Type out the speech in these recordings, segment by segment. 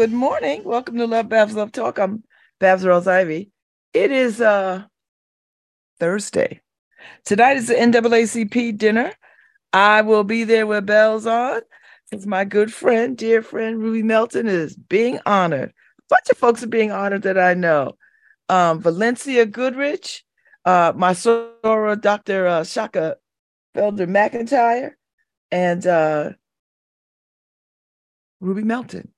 Good morning. Welcome to Love Babz Love Talk. I'm Babz Rawls-Ivy. It is uh Thursday. Tonight is the NAACP dinner. I will be there with bells on since my good friend, dear friend Ruby Melton is being honored. A bunch of folks are being honored that I know. Um, Valencia Goodrich, uh, my soror, Dr. Uh, Shaka Felder McIntyre, and uh, Ruby Melton.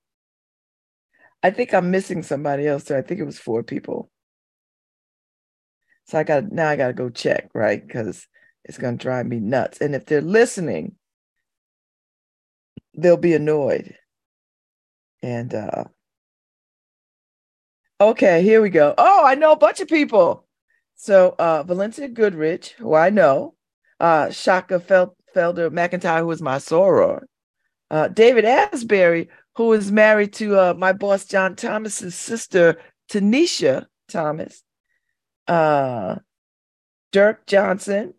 I think I'm missing somebody else. So I think it was four people. So I got now I got to go check, right? Because it's going to drive me nuts. And if they're listening, they'll be annoyed. And uh okay, here we go. Oh, I know a bunch of people. So uh Valencia Goodrich, who I know, uh Shaka Fel- Felder McIntyre, who is my soror, uh, David Asbury, who is married to uh, my boss John Thomas's sister, Tanisha Thomas, uh, Dirk Johnson,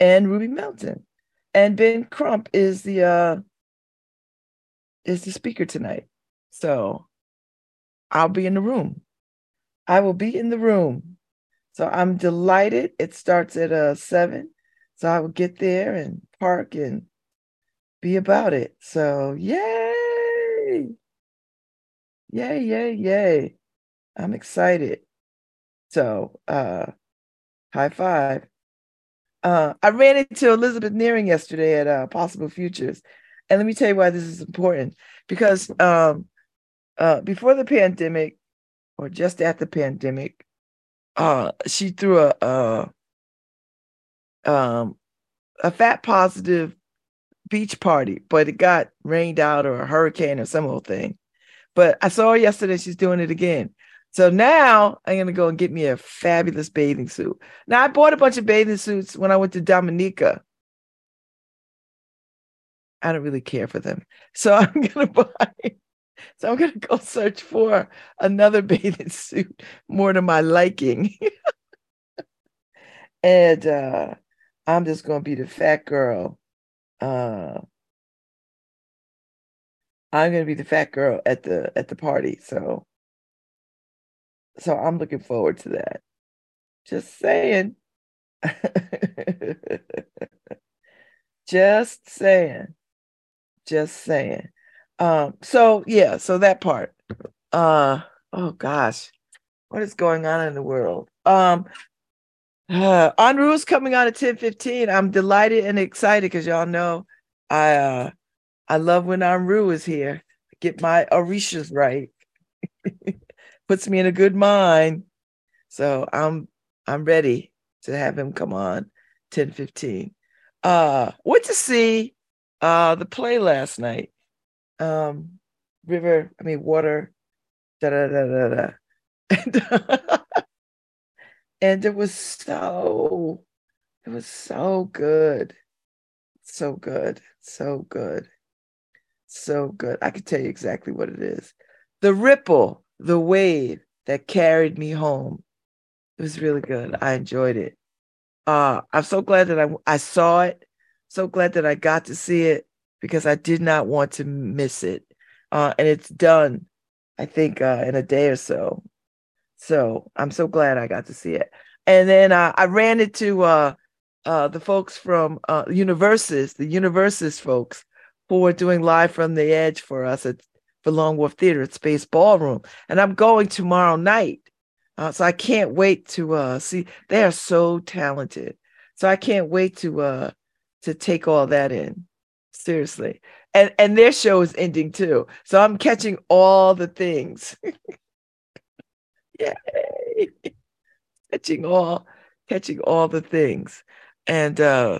and Ruby Melton. And Ben Crump is the uh, is the speaker tonight. So I'll be in the room. I will be in the room. So I'm delighted. It starts at uh seven. So I will get there and park and be about it. So yay! Yay, yay, yay. I'm excited. So uh high five. Uh I ran into Elizabeth Nearing yesterday at uh Possible Futures. And let me tell you why this is important. Because um uh before the pandemic or just at the pandemic, uh she threw a uh um a fat positive beach party, but it got rained out or a hurricane or some old thing. But I saw her yesterday, she's doing it again. So now I'm gonna go and get me a fabulous bathing suit. Now I bought a bunch of bathing suits when I went to Dominica. I don't really care for them. So I'm gonna buy, so I'm gonna go search for another bathing suit more to my liking. and uh I'm just gonna be the fat girl uh I'm gonna be the fat girl at the at the party. So so I'm looking forward to that. Just saying. Just saying. Just saying. Um, so yeah, so that part. Uh oh gosh, what is going on in the world? Um uh, is coming on at 10 15. I'm delighted and excited because y'all know I uh I love when Anru is here. Get my Orishas right. Puts me in a good mind. So I'm I'm ready to have him come on 10 15. Uh went to see uh the play last night. Um river, I mean water, da da da da da. And, and it was so it was so good. So good. So good. So good. I could tell you exactly what it is. The ripple the wave that carried me home. It was really good. I enjoyed it. Uh i'm so glad that i i saw it. So glad that i got to see it because i did not want to miss it. Uh and it's done i think uh in a day or so so I'm so glad I got to see it. And then uh, I ran into uh, uh, the folks from uh, Universes, the Universes folks, who were doing live from the edge for us at for Long Wharf Theater at Space Ballroom. And I'm going tomorrow night. Uh, so I can't wait to uh, see. They are so talented. So I can't wait to uh, to take all that in. Seriously. And and their show is ending too. So I'm catching all the things. Yay! catching all, catching all the things, and uh,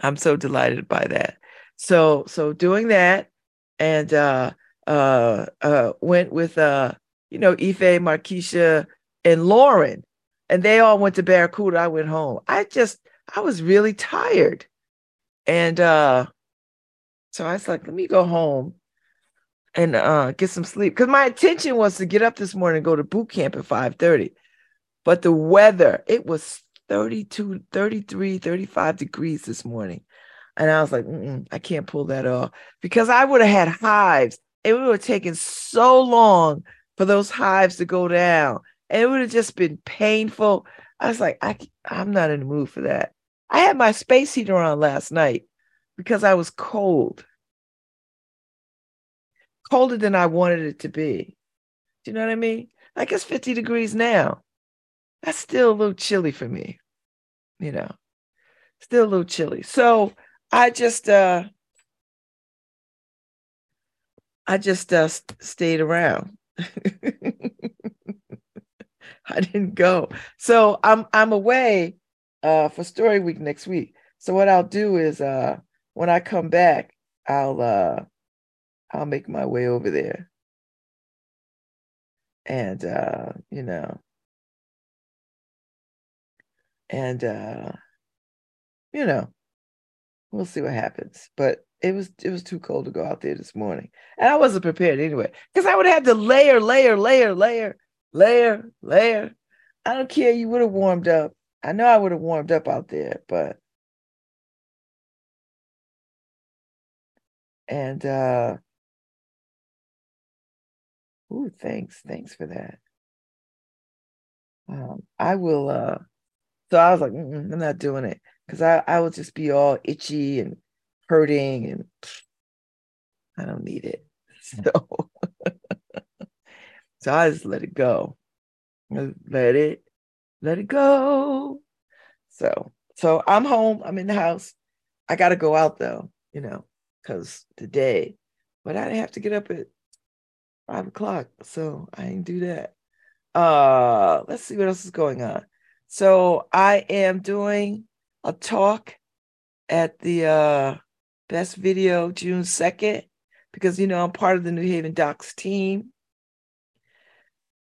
I'm so delighted by that. So, so doing that, and uh, uh, uh, went with uh, you know, Ife, Markeisha, and Lauren, and they all went to Barracuda. I went home. I just, I was really tired, and uh, so I was like, let me go home and uh, get some sleep. Because my intention was to get up this morning and go to boot camp at 5:30. But the weather, it was 32, 33, 35 degrees this morning. And I was like, I can't pull that off because I would have had hives. It would have taken so long for those hives to go down. And it would have just been painful. I was like, I, I'm not in the mood for that. I had my space heater on last night because I was cold. Colder than I wanted it to be. Do you know what I mean? Like it's 50 degrees now. That's still a little chilly for me, you know, still a little chilly. So I just, uh, I just uh, stayed around. I didn't go. So I'm I'm away uh, for Story Week next week. So what I'll do is uh, when I come back, I'll uh, I'll make my way over there, and uh, you know, and uh, you know, we'll see what happens. But it was it was too cold to go out there this morning, and I wasn't prepared anyway because I would have had to layer, layer, layer, layer, layer, layer. I don't care. You would have warmed up. I know I would have warmed up out there, but and uh Ooh, thanks. Thanks for that. Um, I will uh so I was like, I'm not doing it because I, I will just be all itchy and hurting and I don't need it. So so I just let it go. Let it, let it go. So so I'm home. I'm in the house. I gotta go out though, you know, because today, but I didn't have to get up at five o'clock. So I didn't do that. Uh let's see what else is going on. So I am doing a talk at the uh best video June 2nd because you know I'm part of the New Haven Docs team.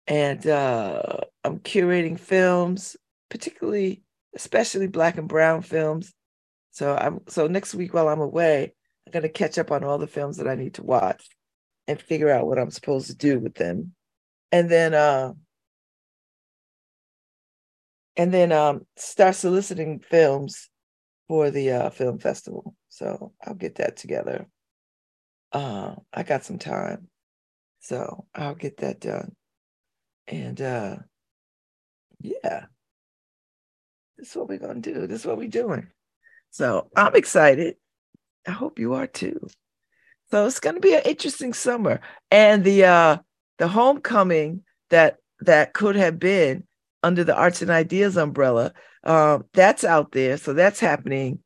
And uh I'm curating films, particularly especially black and brown films. So I'm so next week while I'm away, I'm gonna catch up on all the films that I need to watch and figure out what I'm supposed to do with them. And then uh and then um start soliciting films for the uh film festival. So I'll get that together. Uh I got some time. So I'll get that done. And uh yeah. This is what we're gonna do. This is what we're doing. So I'm excited. I hope you are too. So it's going to be an interesting summer. And the uh the homecoming that that could have been under the Arts and Ideas umbrella, um, that's out there. So that's happening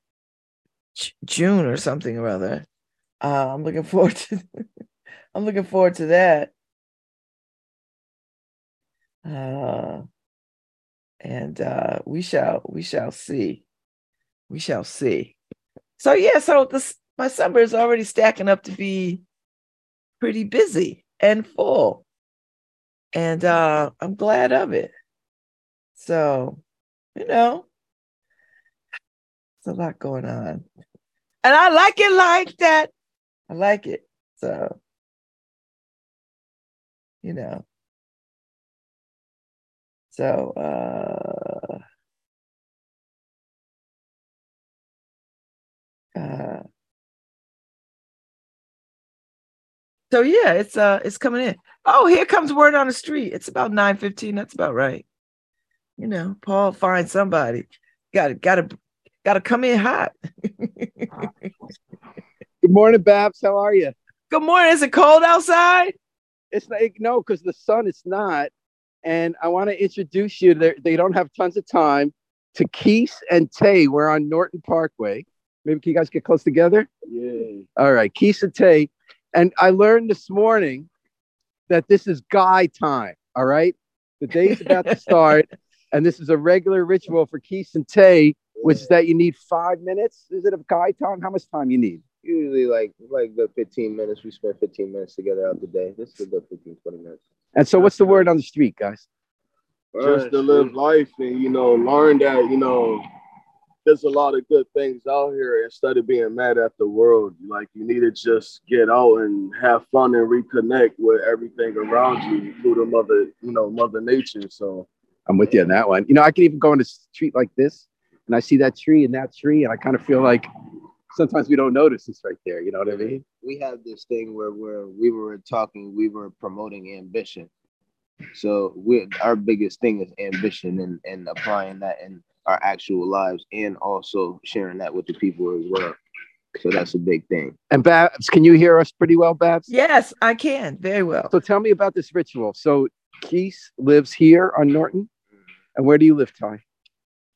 June or something or other. Uh, I'm looking forward to I'm looking forward to that. Uh, and uh, we shall we shall see. We shall see. So yeah, so this my summer is already stacking up to be pretty busy and full. And uh, I'm glad of it. So, you know, it's a lot going on. And I like it like that. I like it. So, you know. So, uh, uh, So yeah, it's uh it's coming in. Oh, here comes word on the street. It's about 9:15. That's about right. You know, Paul find somebody. Got to got to got to come in hot. Good morning, Babz. How are you? Good morning. Is it cold outside? It's like no, because the sun is not. And I want to introduce you. They they don't have tons of time to Keith and Tay. We're on Norton Parkway. Maybe can you guys get close together? Yeah. All right, Keith and Tay and I learned this morning that this is guy time. All right. The day's about to start. And this is a regular ritual for Keith and Tay, which is that you need five minutes. Is it a guy time? How much time you need? Usually like like the 15 minutes. We spend 15 minutes together out the day. This is a good 15, 20 minutes. And so what's the word on the street, guys? Just to live life and you know, learn that, you know, there's a lot of good things out here instead of being mad at the world. Like you need to just get out and have fun and reconnect with everything around you including mother, you know, mother nature. So I'm with you on that one. You know, I can even go on a street like this and I see that tree and that tree, and I kind of feel like sometimes we don't notice it's right there. You know what I mean? We have this thing where where we were talking, we were promoting ambition. So we our biggest thing is ambition and, and applying that in our actual lives and also sharing that with the people as well. So that's a big thing. And Babz, can you hear us pretty well, Babz? Yes, I can very well. So tell me about this ritual. So Keith lives here on Norton. And where do you live, Ty?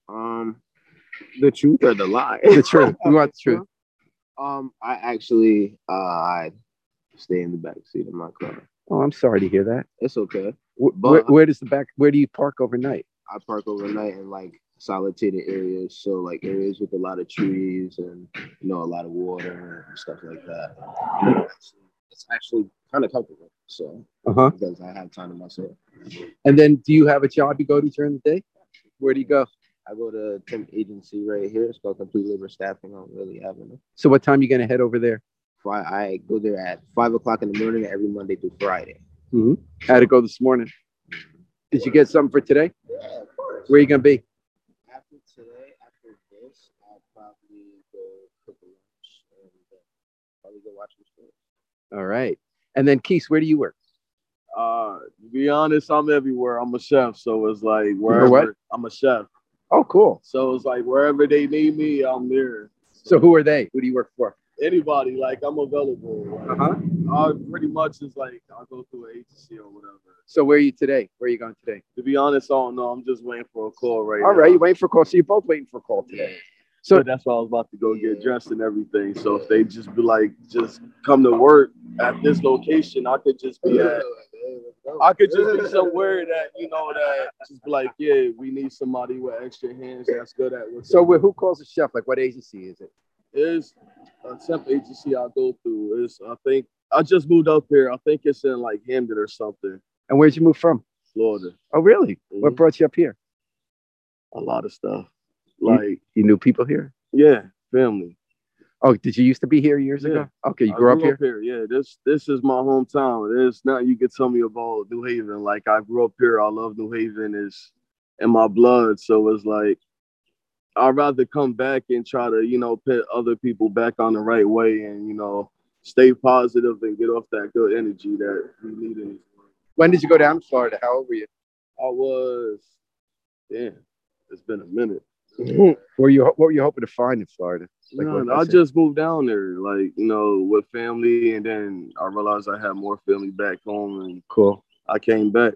Um, the truth or the lie? The truth. We want the truth. Um, I actually uh I stay in the back seat of my car. Oh, I'm sorry to hear that. It's okay. But- where, where does the back? Where do you park overnight? I park overnight in like solitude areas, so like mm-hmm. areas with a lot of trees and you know a lot of water and stuff like that. It's actually kind of comfortable, so Uh huh. because I have time to myself. And then, do you have a job you go to during the day? Where do you go? I go to temp agency right here. It's called Complete Labor Staffing on Lily Avenue. So, what time you gonna head over there? I go there at five o'clock in the morning every Monday through Friday. Mm-hmm. Had to go this morning. Mm-hmm. Did you get something for today? Yeah. Where you gonna be? After today, after this, I'll probably go cook a lunch and uh, probably go watch some sports. All right. And then, Keith, where do you work? Uh, to be honest, I'm everywhere. I'm a chef, so it's like You're wherever what? I'm a chef. Oh, cool. So it's like wherever they need me, I'm there. So, who are they? Who do you work for? Anybody, like I'm available. Like, huh. I pretty much is like I'll go through an agency or whatever. So, where are you today? Where are you going today? To be honest, I don't know. I'm just waiting for a call right All now. right, you waiting for a call. So, you're both waiting for a call today. So- So that's why I was about to go get dressed and everything. So if they just be like, just come to work at this location, I could just be at. I could just be somewhere that you know that just be like, yeah, we need somebody with extra hands that's good at what. So, wh- who calls a chef? Like, what agency is it? is a temp agency I go through. Is I think I just moved up here. I think it's in like Hamden or something, And where'd you move from? Florida. Oh, really? What Mhm. brought you up here? A lot of stuff. Like You knew people here? yeah, family. Oh, did you used to be here years ago? Okay, you I grew up here. Yeah, this this is my hometown. There's not you can tell me about New Haven. Like I grew up here. I love New Haven. Is in my blood. So it's like I'd rather come back and try to you know put other people back on the right way and you know stay positive and get off that good energy that we need in this world. When did you go down to Florida? How old were you? I was, damn, it's been a minute. Were you what were you hoping to find in Florida? Like, No, I just moved down there, like you know, with family, and then I realized I had more family back home, and cool. I came back.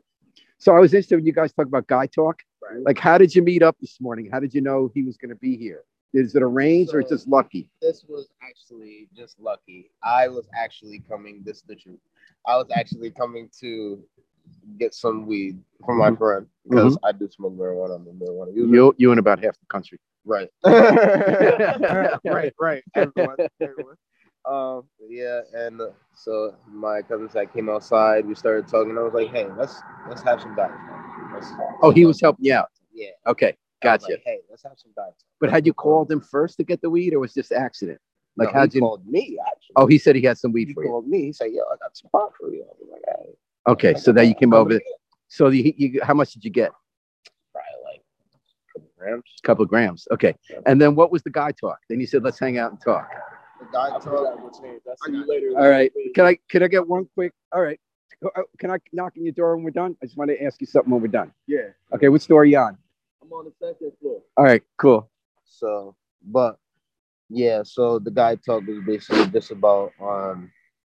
So I was interested when you guys talk about guy talk. Right. Like, how did you meet up this morning? How did you know he was going to be here? Is it arranged or it's So- just lucky? This was actually just lucky. I was actually coming. This is the truth. I was actually coming to get some weed from my friend because I do smoke marijuana. I'm a marijuana user. You, you and about half the country. Right. right, right. Everyone, everyone. Um, yeah, and uh, so my cousin said came outside. We started talking. I was like, "Hey, let's let's have some diet Oh, he was helping you out. Yeah. Okay, gotcha. like, hey, let's have some diet. But had you called him first to get the weed, or was this accident? Like, No, how'd he you? called me actually. Oh, he said he had some weed he for you. called me. He said, "Yo, I got some pot for you." I was like, "Hey." Okay, so then you came over. So you, you, how much did you get? Probably like a couple grams. A couple of grams. Okay, and then what was the guy talk? Then you said, let's hang out and talk. The guy I told forgot name. I'll see you later. All right. Can I can I get one quick? All right. Uh, Can I knock on your door when we're done? I just want to ask you something when we're done. Yeah, Okay, which door are you on? I'm on the second floor. All right, cool. So, but yeah, so the guy talk was basically just about um.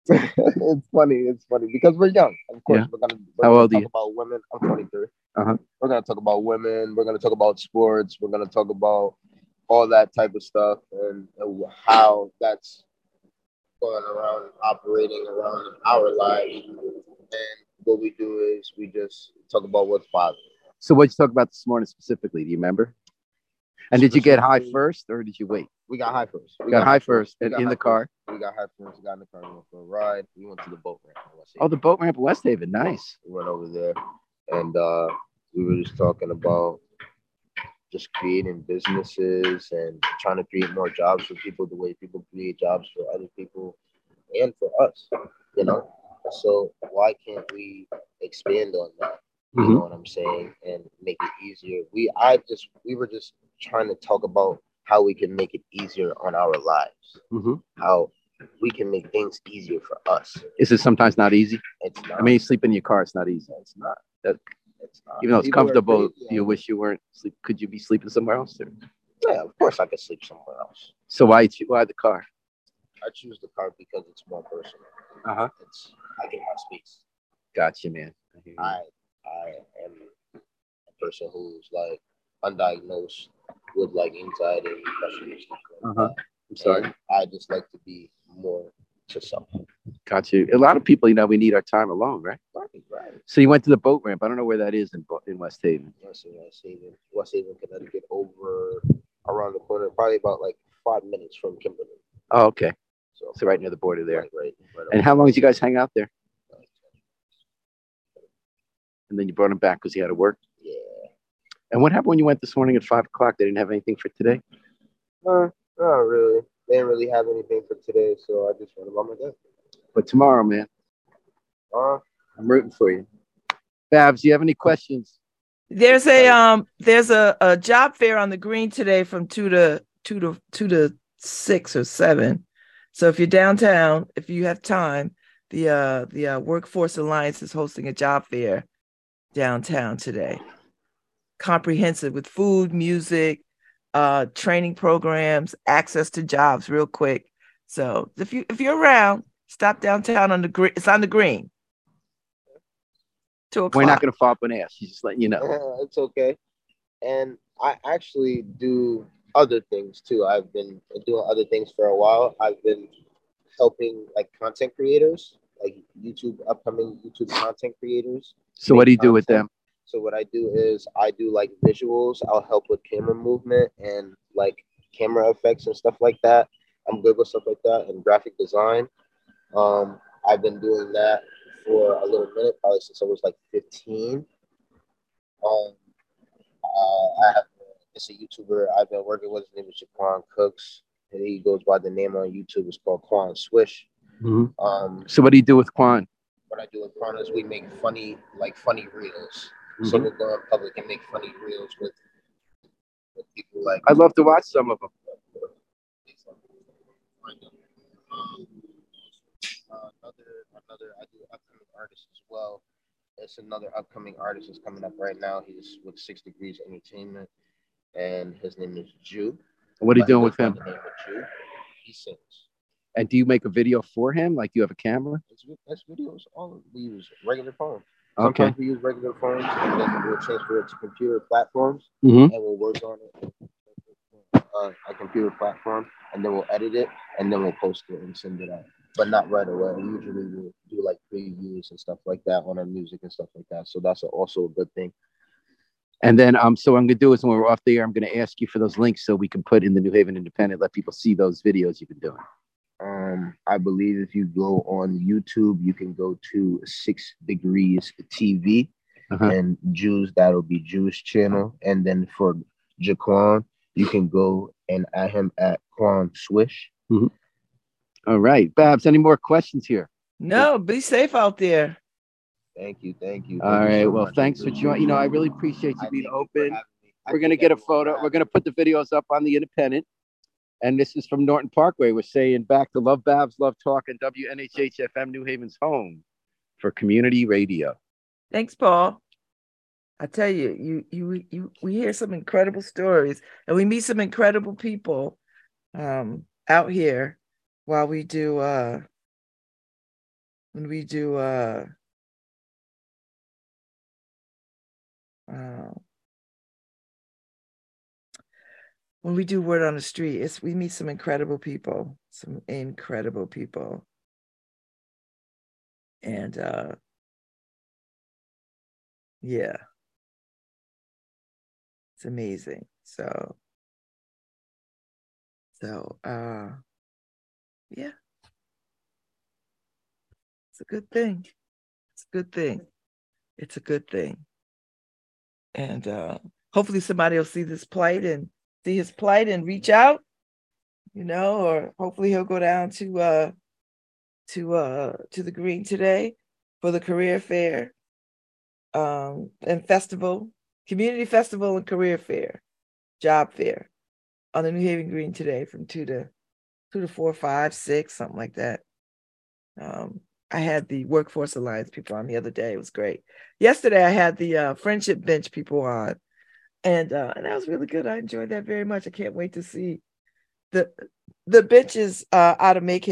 it's funny. It's funny because we're young. Of course, Yeah. we're gonna. We're How gonna old talk? About women. I'm 23. Uh-huh. We're gonna talk about women. We're gonna talk about sports. We're gonna talk about all that type of stuff and uh, how that's going around, operating around our lives. And what we do is we just talk about what's positive. So what you talk about this morning specifically? Do you remember? And did you get high first or did you wait? We got high first. We We got high first got in the car. We got high first. We got in the car. We went for a ride. We went to the boat ramp. in West Oh, the boat ramp in West Haven. Nice. We went over there, and uh, we were just talking about just creating businesses and trying to create more jobs for people the way people create jobs for other people and for us. You know, so why can't we expand on that? You Mhm. know what I'm saying, and make it easier. We, I just, we were just trying to talk about how we can make it easier on our lives, hmm how we can make things easier for us. Is it sometimes not easy? It's not. I mean, sleep in your car, it's not easy. it's not. That- it's not. Even though it's People comfortable, pretty- you wish you weren't sleep. Could you be sleeping somewhere else? Or? Yeah, of course I could sleep somewhere else. So why why the car? I choose the car because it's more personal. Uh-huh. It's I get my space. Gotcha, man. I. I I am a person who's like undiagnosed with like anxiety and depression and stuff like Uh-huh. I'm sorry. And I just like to be more to self. Got you. A lot of people, you know, we need our time alone, right? Right, right. So you went to the boat ramp. I don't know where that is in in West Haven. West Haven, West Haven, West Haven, Connecticut, over around the corner, probably about like five minutes from Kimberly. Oh, okay. So, So right near the border there. Right, right, right And how long did you guys hang out there? And then you brought him back because he had to work. Yeah. And what happened when you went this morning at five o'clock? They didn't have anything for today. Uh, not really. They didn't really have anything for today, so I just went about my day. But tomorrow, man, Uh, I'm rooting for you. Babz, do you have any questions? There's a um there's a, a job fair on the green today from two to two to two to six or seven. So if you're downtown, if you have time, the uh the uh, Workforce Alliance is hosting a job fair downtown today. Comprehensive with food, music, uh training programs, access to jobs real quick. So if you if you're around, stop downtown on the green. It's on the green. Two o'clock. We're not going to follow up and ask. She's just letting you know. it's okay. And I actually do other things too. I've been doing other things for a while. I've been helping like content creators, like YouTube, upcoming YouTube content creators. So what do you do with them? So what I do is I do like visuals. I'll help with camera movement and like camera effects and stuff like that. I'm good with stuff like that and graphic design. Um, I've been doing that for a little minute, probably since I was like 15. Um, uh, I have it's a YouTuber I've been working with. His name is Jaquan Cooks, and he goes by the name on YouTube. It's called Quan Swish. Mhm. Um, So what do you do with Quan? what I do with Quan is we make funny, like funny reels. So we'll go in public and make funny reels with, with people like. I'd love to watch some of them. Um, uh, another, another, I do upcoming artists as well. It's another upcoming artist that's coming up right now. He's with Six Degrees Entertainment, and his name is Jew. What are you doing with him? the name of Jew. He sings. And do you make a video for him? Like you have a camera? It's, it's videos. All we use regular phones. Okay. We use regular phones, and then we'll transfer it to computer platforms. hmm and we'll work on it uh, a computer platform, and then we'll edit it, and then we'll post it and send it out. But not right away. Usually we'll do like previews and stuff like that on our music and stuff like that. So that's also a good thing. And then um, so what I'm gonna do is when we're off the air, I'm gonna ask you for those links so we can put in the New Haven Independent, let people see those videos you've been doing. Um, I believe if you go on YouTube, you can go to Six Degrees TV Uh-huh. and Jews. That'll be Jewish channel. And then for Jaquan, you can go and add him at Quan Swish. All right, Babz. Any more questions here? No, be safe out there. Thank you, thank you. All you right. so Well, much. thanks for joining. You know, I really appreciate you I being thank you open. having me. I We're gonna get a photo. We're gonna put the videos up on the Independent. And this is from Norton Parkway. We're saying back to Love Babz, Love Talk, and WNHH FM New Haven's home for community radio. Thanks, Paul. I tell you, you you you we hear some incredible stories and we meet some incredible people um out here while we do uh when we do uh uh when we do word on the street it's we meet some incredible people some incredible people. And uh yeah. It's amazing so. So uh yeah. It's a good thing. It's a good thing. It's a good thing. And uh hopefully somebody will see this plight and see his plight and reach out you know or hopefully he'll go down to uh to uh to the green today for the career fair um and festival community festival and career fair job fair on the New Haven Green today from two to two to four, five, six, something like that. Um, I had the Workforce Alliance people on the other day. It was great. Yesterday, I had the uh, Friendship Bench people on, and uh, and that was really good. I enjoyed that very much. I can't wait to see the the benches uh, out of Make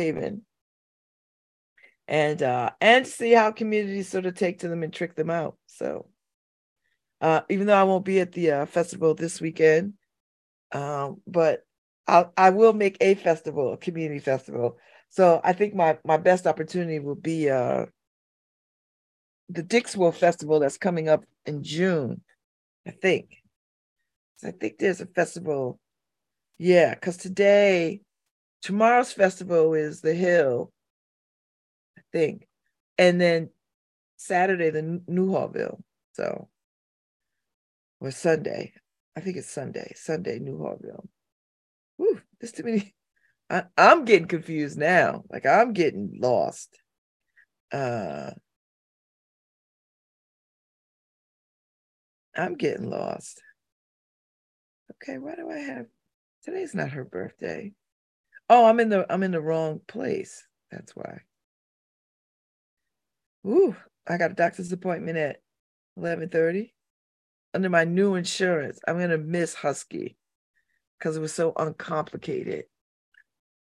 and uh, and see how communities sort of take to them and trick them out. So, uh, even though I won't be at the uh, festival this weekend, um, but I'll, I will make a festival, a community festival. So I think my my best opportunity will be uh the Dixwell Festival that's coming up in June, I think. I think there's a festival. Yeah, because today, tomorrow's festival is the Hill, I think, and then Saturday the Newhallville. So, or Sunday, I think it's Sunday. Sunday Newhallville. Whew, there's too many. I, I'm getting confused now. Like I'm getting lost. Uh I'm getting lost. Okay, why do I have today's not her birthday? Oh, I'm in the I'm in the wrong place. That's why. Ooh, I got a doctor's appointment at 11:30 under my new insurance. I'm gonna miss Husky because it was so uncomplicated.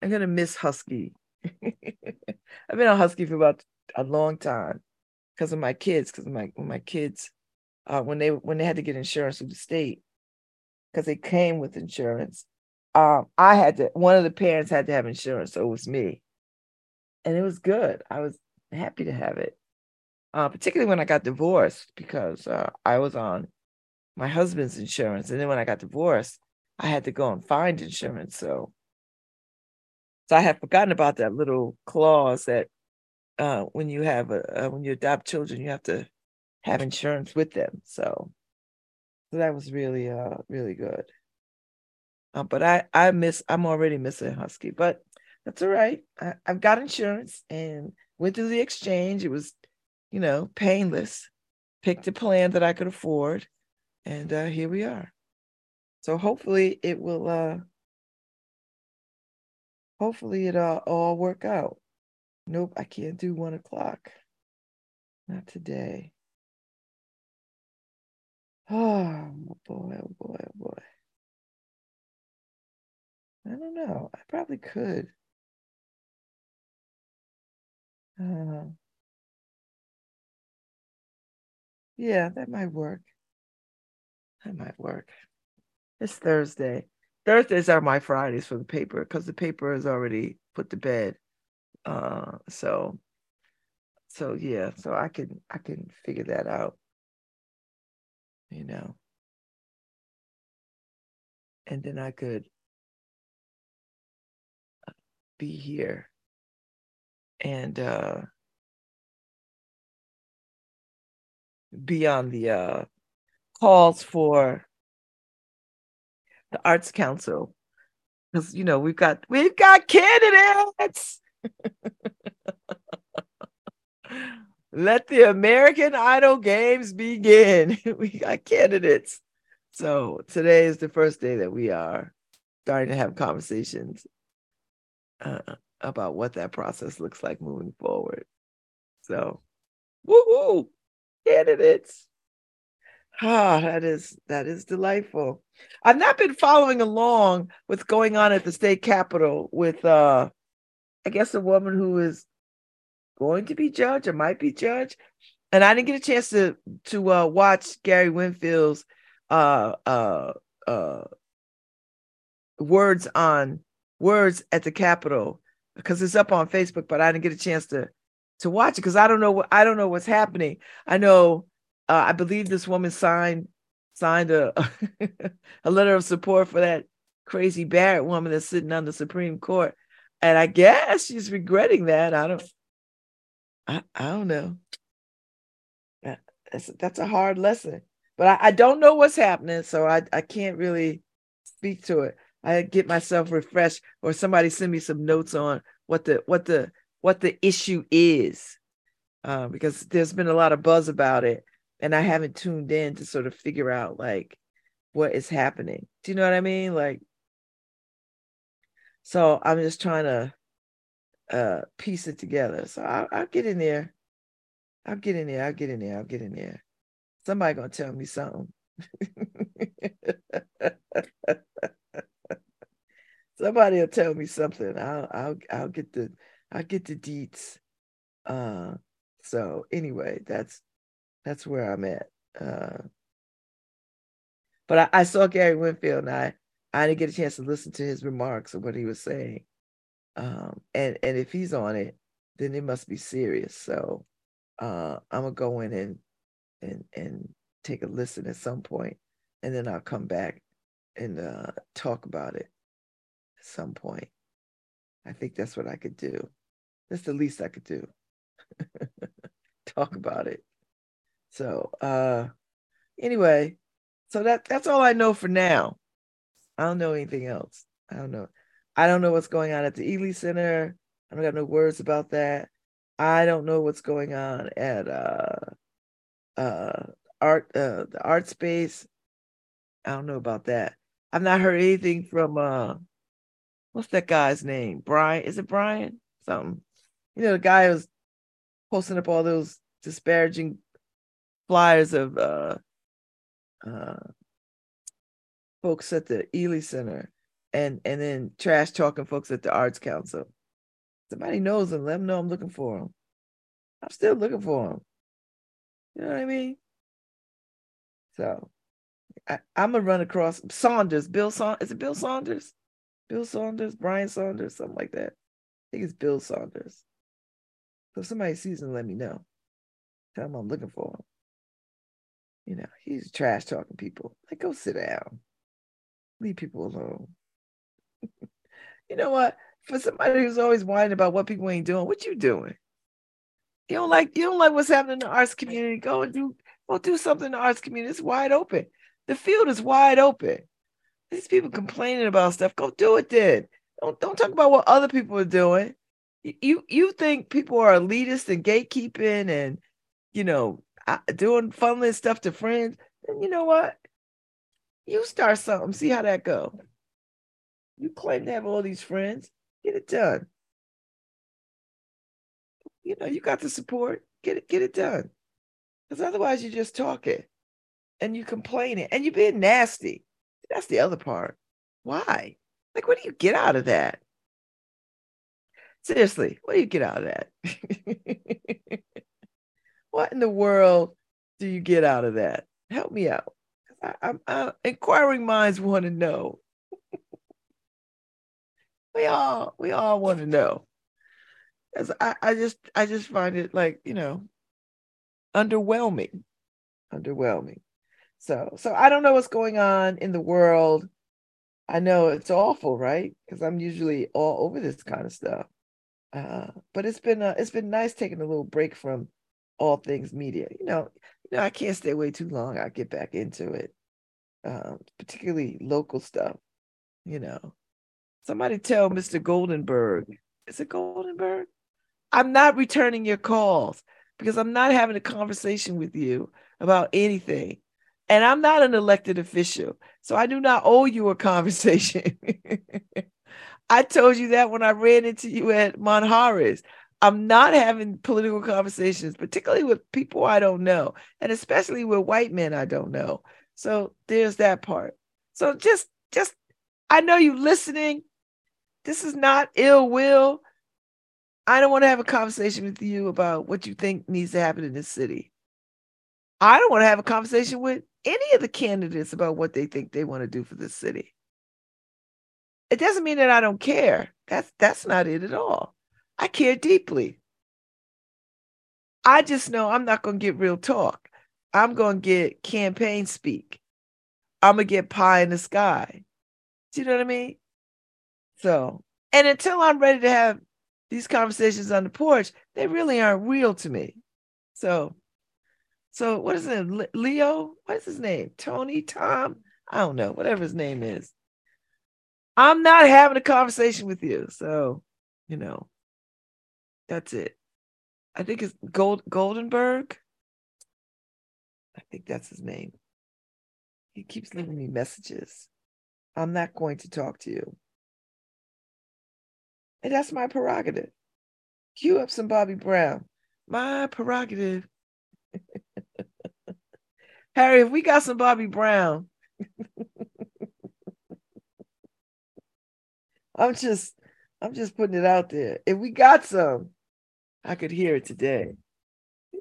I'm gonna miss Husky. I've been on Husky for about a long time because of my kids. Because my when my kids, uh, when they when they had to get insurance through the state, because it came with insurance. Um, I had to. One of the parents had to have insurance, so it was me, and it was good. I was happy to have it, uh, particularly when I got divorced because uh, I was on my husband's insurance, and then when I got divorced, I had to go and find insurance. So so I had forgotten about that little clause that uh, when you have a uh, when you adopt children, you have to have insurance with them. So, so that was really uh really good. Uh, but I I miss I'm already missing Husky, but that's all right. I, I've got insurance and went through the exchange. It was, you know, painless. Picked a plan that I could afford, and uh, here we are. So hopefully it will uh hopefully it uh, all work out. Nope, I can't do one o'clock. Not today. Oh boy, oh boy, oh boy. I don't know. I probably could. Uh, yeah, that might work. That might work. It's Thursday. Thursdays are my Fridays for the paper because the paper is already put to bed. Uh, so, so yeah, so I can I can figure that out. You know, and then I could be here and uh, be on the uh, calls for the Arts Council because you know we've got we've got candidates. Let the American Idol games begin. we got candidates. So today is the first day that we are starting to have conversations uh, about what that process looks like moving forward. So, woohoo, candidates. Ah, that is that is delightful. I've not been following along what's going on at the state capitol with uh I guess a woman who is going to be judge or might be judge. And I didn't get a chance to to uh watch Gary Winfield's uh uh uh words on words at the capitol because it's up on Facebook, but I didn't get a chance to to watch it because I don't know what I don't know what's happening. I know uh, I believe this woman signed signed a a letter of support for that crazy Barrett woman that's sitting on the Supreme Court, and I guess she's regretting that. I don't, I, I don't know. That's that's a hard lesson, but I, I don't know what's happening, so I I can't really speak to it. I get myself refreshed, or somebody send me some notes on what the what the what the issue is, uh, because there's been a lot of buzz about it, and I haven't tuned in to sort of figure out like what is happening. Do you know what I mean? Like So I'm just trying to uh piece it together. So I'll, I'll get in there. I'll get in there. I'll get in there. I'll get in there. Somebody gonna tell me something. Somebody will tell me something. I'll I'll I'll get the I'll get the deets. Uh so anyway, that's that's where I'm at. Uh but I, I saw Gary Winfield and I I didn't get a chance to listen to his remarks or what he was saying. Um and and if he's on it, then it must be serious. So uh I'm gonna go in and and and take a listen at some point and then I'll come back and uh talk about it at some point. I think that's what I could do. That's the least I could do. Talk about it. So uh anyway, so that that's all I know for now. I don't know anything else. I don't know. I don't know what's going on at the Ely Center. I don't got no words about that. I don't know what's going on at uh uh art uh the art space. I don't know about that. I've not heard anything from uh what's that guy's name? Brian. Is it Brian? Something. You know, the guy who's posting up all those disparaging flyers of uh uh folks at the Ely Center and and then trash talking folks at the Arts Council. Somebody knows them, let them know I'm looking for them. I'm still looking for them. You know what I mean? So I, am gonna run across Saunders, Bill Saunders. Is it Bill Saunders? Bill Saunders, Brian Saunders, something like that. I think it's Bill Saunders. So if somebody sees him, let me know. Tell him I'm looking for him. You know, he's trash talking people. Like, go sit down. Leave people alone. You know what? For somebody who's always whining about what people ain't doing, what you doing? You don't like you don't like what's happening in the arts community. Go and do go do something in the arts community. It's wide open. The field is wide open. These people complaining about stuff. Go do it then. Don't don't talk about what other people are doing. You you think people are elitist and gatekeeping and you know uh, doing funless stuff to friends? And you know what? You start something. See how that go. You claim to have all these friends. Get it done. You know you got the support. Get it get it done. Because otherwise you're just talking and you complaining and you're being nasty. That's the other part. Why? Like, what do you get out of that? Seriously, what do you get out of that? what in the world do you get out of that? Help me out. I, I'm, I, inquiring minds want to know. We all we all want to know. As I, I just I just find it like you know underwhelming, underwhelming. So, so I don't know what's going on in the world. I know it's awful, right? Because I'm usually all over this kind of stuff. Uh, but it's been uh, it's been nice taking a little break from all things media. You know, you know I can't stay away too long. I get back into it, um, particularly local stuff. You know, somebody tell Mr. Goldenberg. Is it Goldenberg? I'm not returning your calls because I'm not having a conversation with you about anything. And I'm not an elected official, so I do not owe you a conversation. I told you that when I ran into you at Monjares. I'm not having political conversations, particularly with people I don't know, and especially with white men I don't know. So there's that part. So just, just, I know you listening. This is not ill will. I don't want to have a conversation with you about what you think needs to happen in this city. I don't want to have a conversation with any of the candidates about what they think they want to do for the city. It doesn't mean that I don't care. That's that's not it at all. I care deeply. I just know I'm not going to get real talk. I'm going to get campaign speak. I'm going to get pie in the sky. Do you know what I mean? So, and until I'm ready to have these conversations on the porch, they really aren't real to me. So, so what is it? Leo? What is his name? Tony? Tom? I don't know. Whatever his name is. I'm not having a conversation with you. So, you know, that's it. I think it's Gold Goldenberg. I think that's his name. He keeps leaving me messages. I'm not going to talk to you. And that's my prerogative. Cue up some Bobby Brown. My prerogative. Harry, if we got some Bobby Brown, I'm just I'm just putting it out there. If we got some, I could hear it today.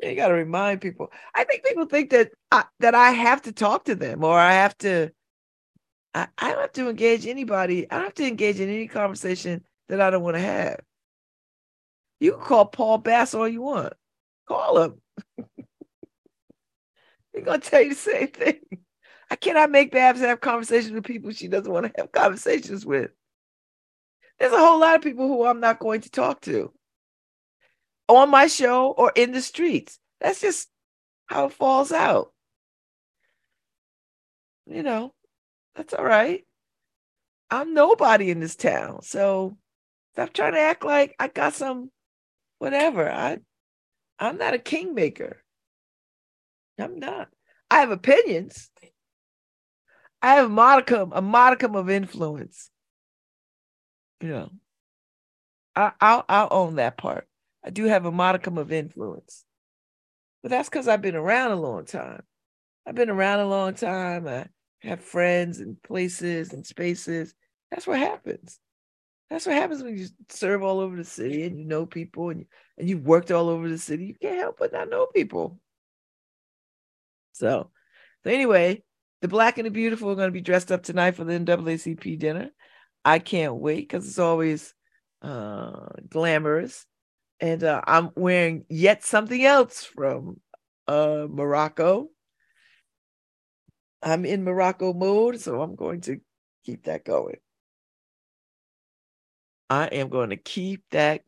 You got to remind people. I think people think that I, that I have to talk to them or I have to. I, I don't have to engage anybody. I don't have to engage in any conversation that I don't want to have. You can call Paul Bass all you want. Call him. He's gonna tell you the same thing. I cannot make Babz have conversations with people she doesn't want to have conversations with. There's a whole lot of people who I'm not going to talk to on my show or in the streets. That's just how it falls out. You know, that's all right. I'm nobody in this town. So stop trying to act like I got some whatever. I I'm not a kingmaker. I'm not. I have opinions. I have a modicum, a modicum of influence. You know, I, I'll I'll own that part. I do have a modicum of influence, but that's because I've been around a long time. I've been around a long time. I have friends and places and spaces. That's what happens. That's what happens when you serve all over the city and you know people and, and you've worked all over the city. You can't help but not know people. So, so anyway, the black and the beautiful are going to be dressed up tonight for the NAACP dinner. I can't wait because it's always uh, glamorous. And uh, I'm wearing yet something else from uh, Morocco. I'm in Morocco mode, so I'm going to keep that going. I am going to keep that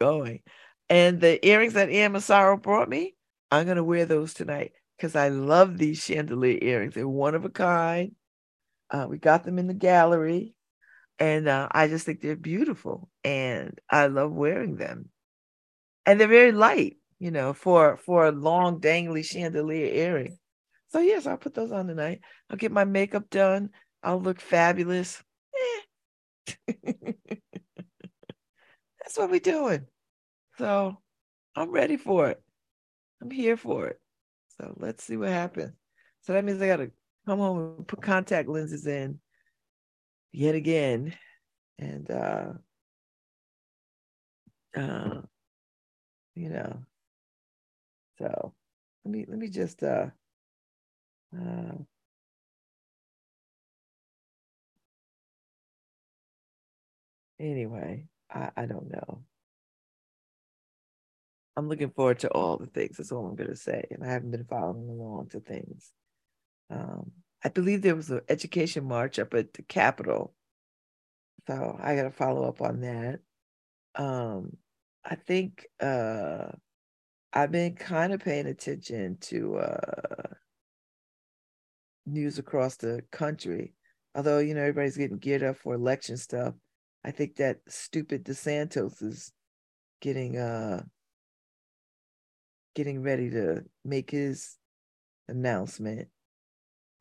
going. And the earrings that Ian Massaro brought me, I'm going to wear those tonight because I love these chandelier earrings. They're one of a kind. Uh, we got them in the gallery and uh, I just think they're beautiful, and I love wearing them. And they're very light, you know, for for a long dangly chandelier earring. So yes, I'll put those on tonight. I'll get my makeup done. I'll look fabulous. Eh. That's what we're doing. So I'm ready for it. I'm here for it. So let's see what happens. So that means I gotta come home and put contact lenses in yet again. And uh uh you know, so let me let me just uh uh anyway, I, I don't know. I'm looking forward to all the things. That's all I'm going to say. And I haven't been following along to things. Um, I believe there was an education march up at the Capitol. So I got to follow up on that. Um, I think uh, I've been kind of paying attention to uh, news across the country. Although, you know, everybody's getting geared up for election stuff. I think that stupid DeSantis is getting uh getting ready to make his announcement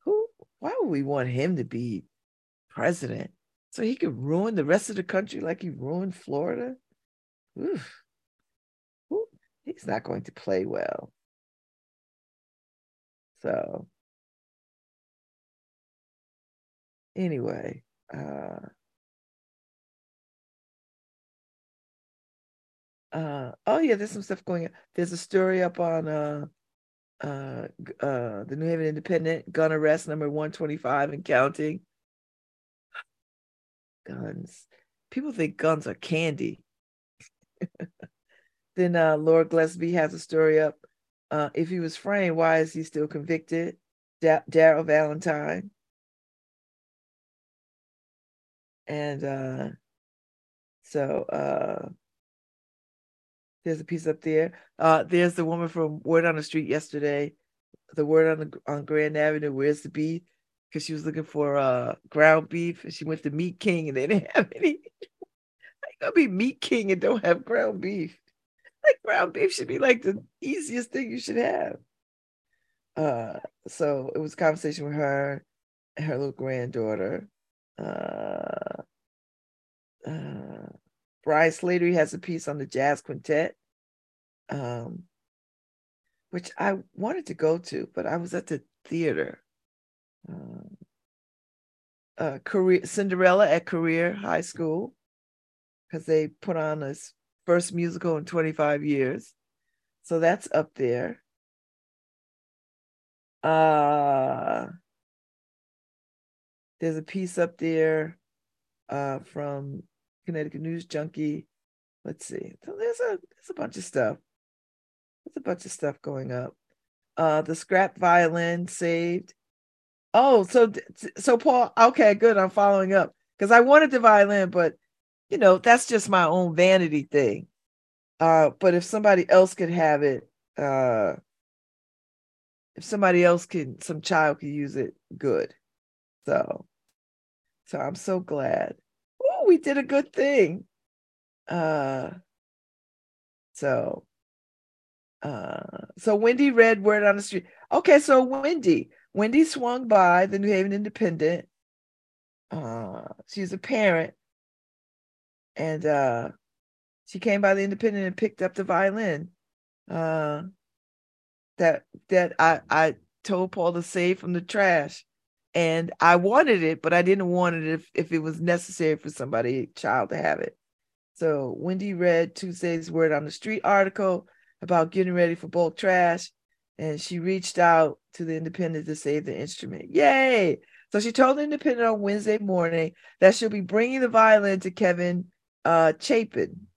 Who why would we want him to be president? So he could ruin the rest of the country like he ruined Florida? Oof. Ooh, he's not going to play well. So, anyway, uh, uh, oh yeah, there's some stuff going on. There's a story up on uh uh, uh, the New Haven Independent, gun arrest number 125 and counting. Guns. People think guns are candy. then uh, Laura Glesby has a story up. Uh, if he was framed, why is he still convicted? Da- Daryl Valentine. And uh, so uh, there's a piece up there. Uh, there's the woman from Word on the Street yesterday. The word on the on Grand Avenue. Where's the beef? Because she was looking for uh ground beef, and she went to Meat King, and they didn't have any. You gonna be Meat King and don't have ground beef? Like ground beef should be like the easiest thing you should have. Uh, so it was a conversation with her and her little granddaughter. Uh, uh, Brian Slattery has a piece on the jazz quintet, um, which I wanted to go to, but I was at the theater. Uh, uh, career Cinderella at Career High School because they put on this first musical in 25 years. So that's up there. Uh there's a piece up there uh from Connecticut News Junkie. Let's see. So there's a there's a bunch of stuff. There's a bunch of stuff going up. Uh the scrap violin saved. Oh, so so Paul, okay, good. I'm following up because I wanted the violin, but you know, that's just my own vanity thing. Uh, but if somebody else could have it, uh, if somebody else can, some child could use it, good. So, so I'm so glad. We did a good thing. Uh, so, uh, so Wendy read word on the street. Okay, so Wendy, Wendy swung by the New Haven Independent. Uh, she's a parent and uh, she came by the independent and picked up the violin uh, that that I I told Paul to save from the trash, and I wanted it, but I didn't want it if if it was necessary for somebody child to have it. So Wendy read Tuesday's Word on the Street article about getting ready for bulk trash, and she reached out to the independent to save the instrument. Yay! So she told the independent on Wednesday morning that she'll be bringing the violin to Kevin uh, Chapin,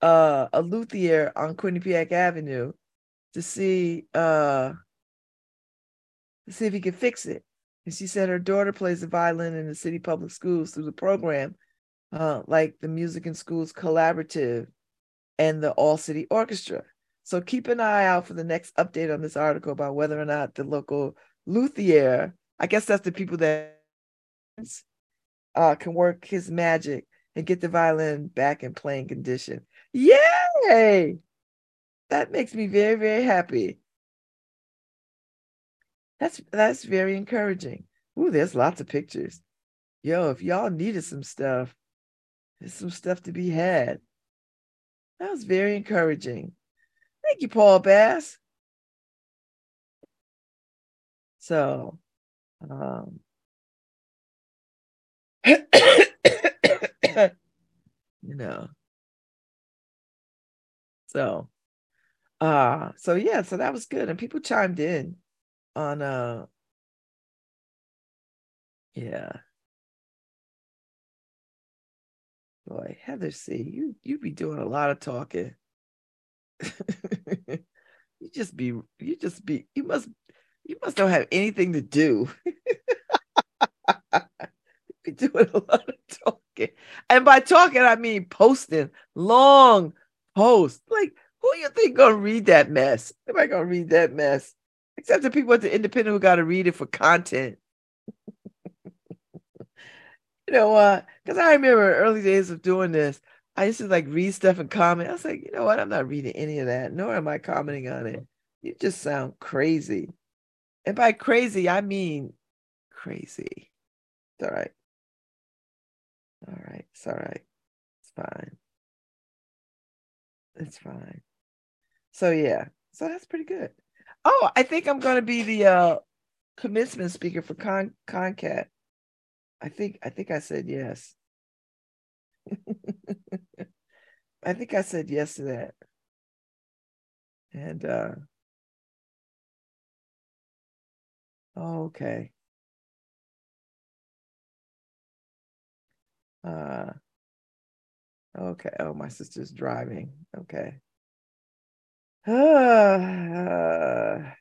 uh, a luthier on Quinnipiac Avenue, to see uh, to see if he could fix it. And she said her daughter plays the violin in the city public schools through the program, uh, like the Music in Schools Collaborative and the All City Orchestra. So keep an eye out for the next update on this article about whether or not the local luthier, I guess that's the people that uh, can work his magic and get the violin back in playing condition. Yay! That makes me very, very happy. That's that's very encouraging. Ooh, there's lots of pictures. Yo, if y'all needed some stuff, there's some stuff to be had. That was very encouraging. Thank you, Paul Bass. So, um, you know. So uh so yeah, so that was good. And people chimed in on uh yeah. Boy, Heather C, you you be doing a lot of talking. you just be you just be you must you must don't have anything to do. You be doing a lot of talking. And by talking, I mean posting long posts. Like, who you think gonna read that mess? Am I gonna read that mess. Except the people at the independent who gotta read it for content. you know what? Uh, because I remember early days of doing this. I used to like read stuff and comment. I was like, you know what? I'm not reading any of that, nor am I commenting on it. You just sound crazy. And by crazy, I mean crazy. It's all right. All right. It's all right. It's fine. It's fine. So yeah. So that's pretty good. Oh, I think I'm gonna be the uh commencement speaker for Con ConnCAT. I think I think I said yes. I think I said yes to that. And uh okay. Uh, okay. Oh, my sister's driving. Okay.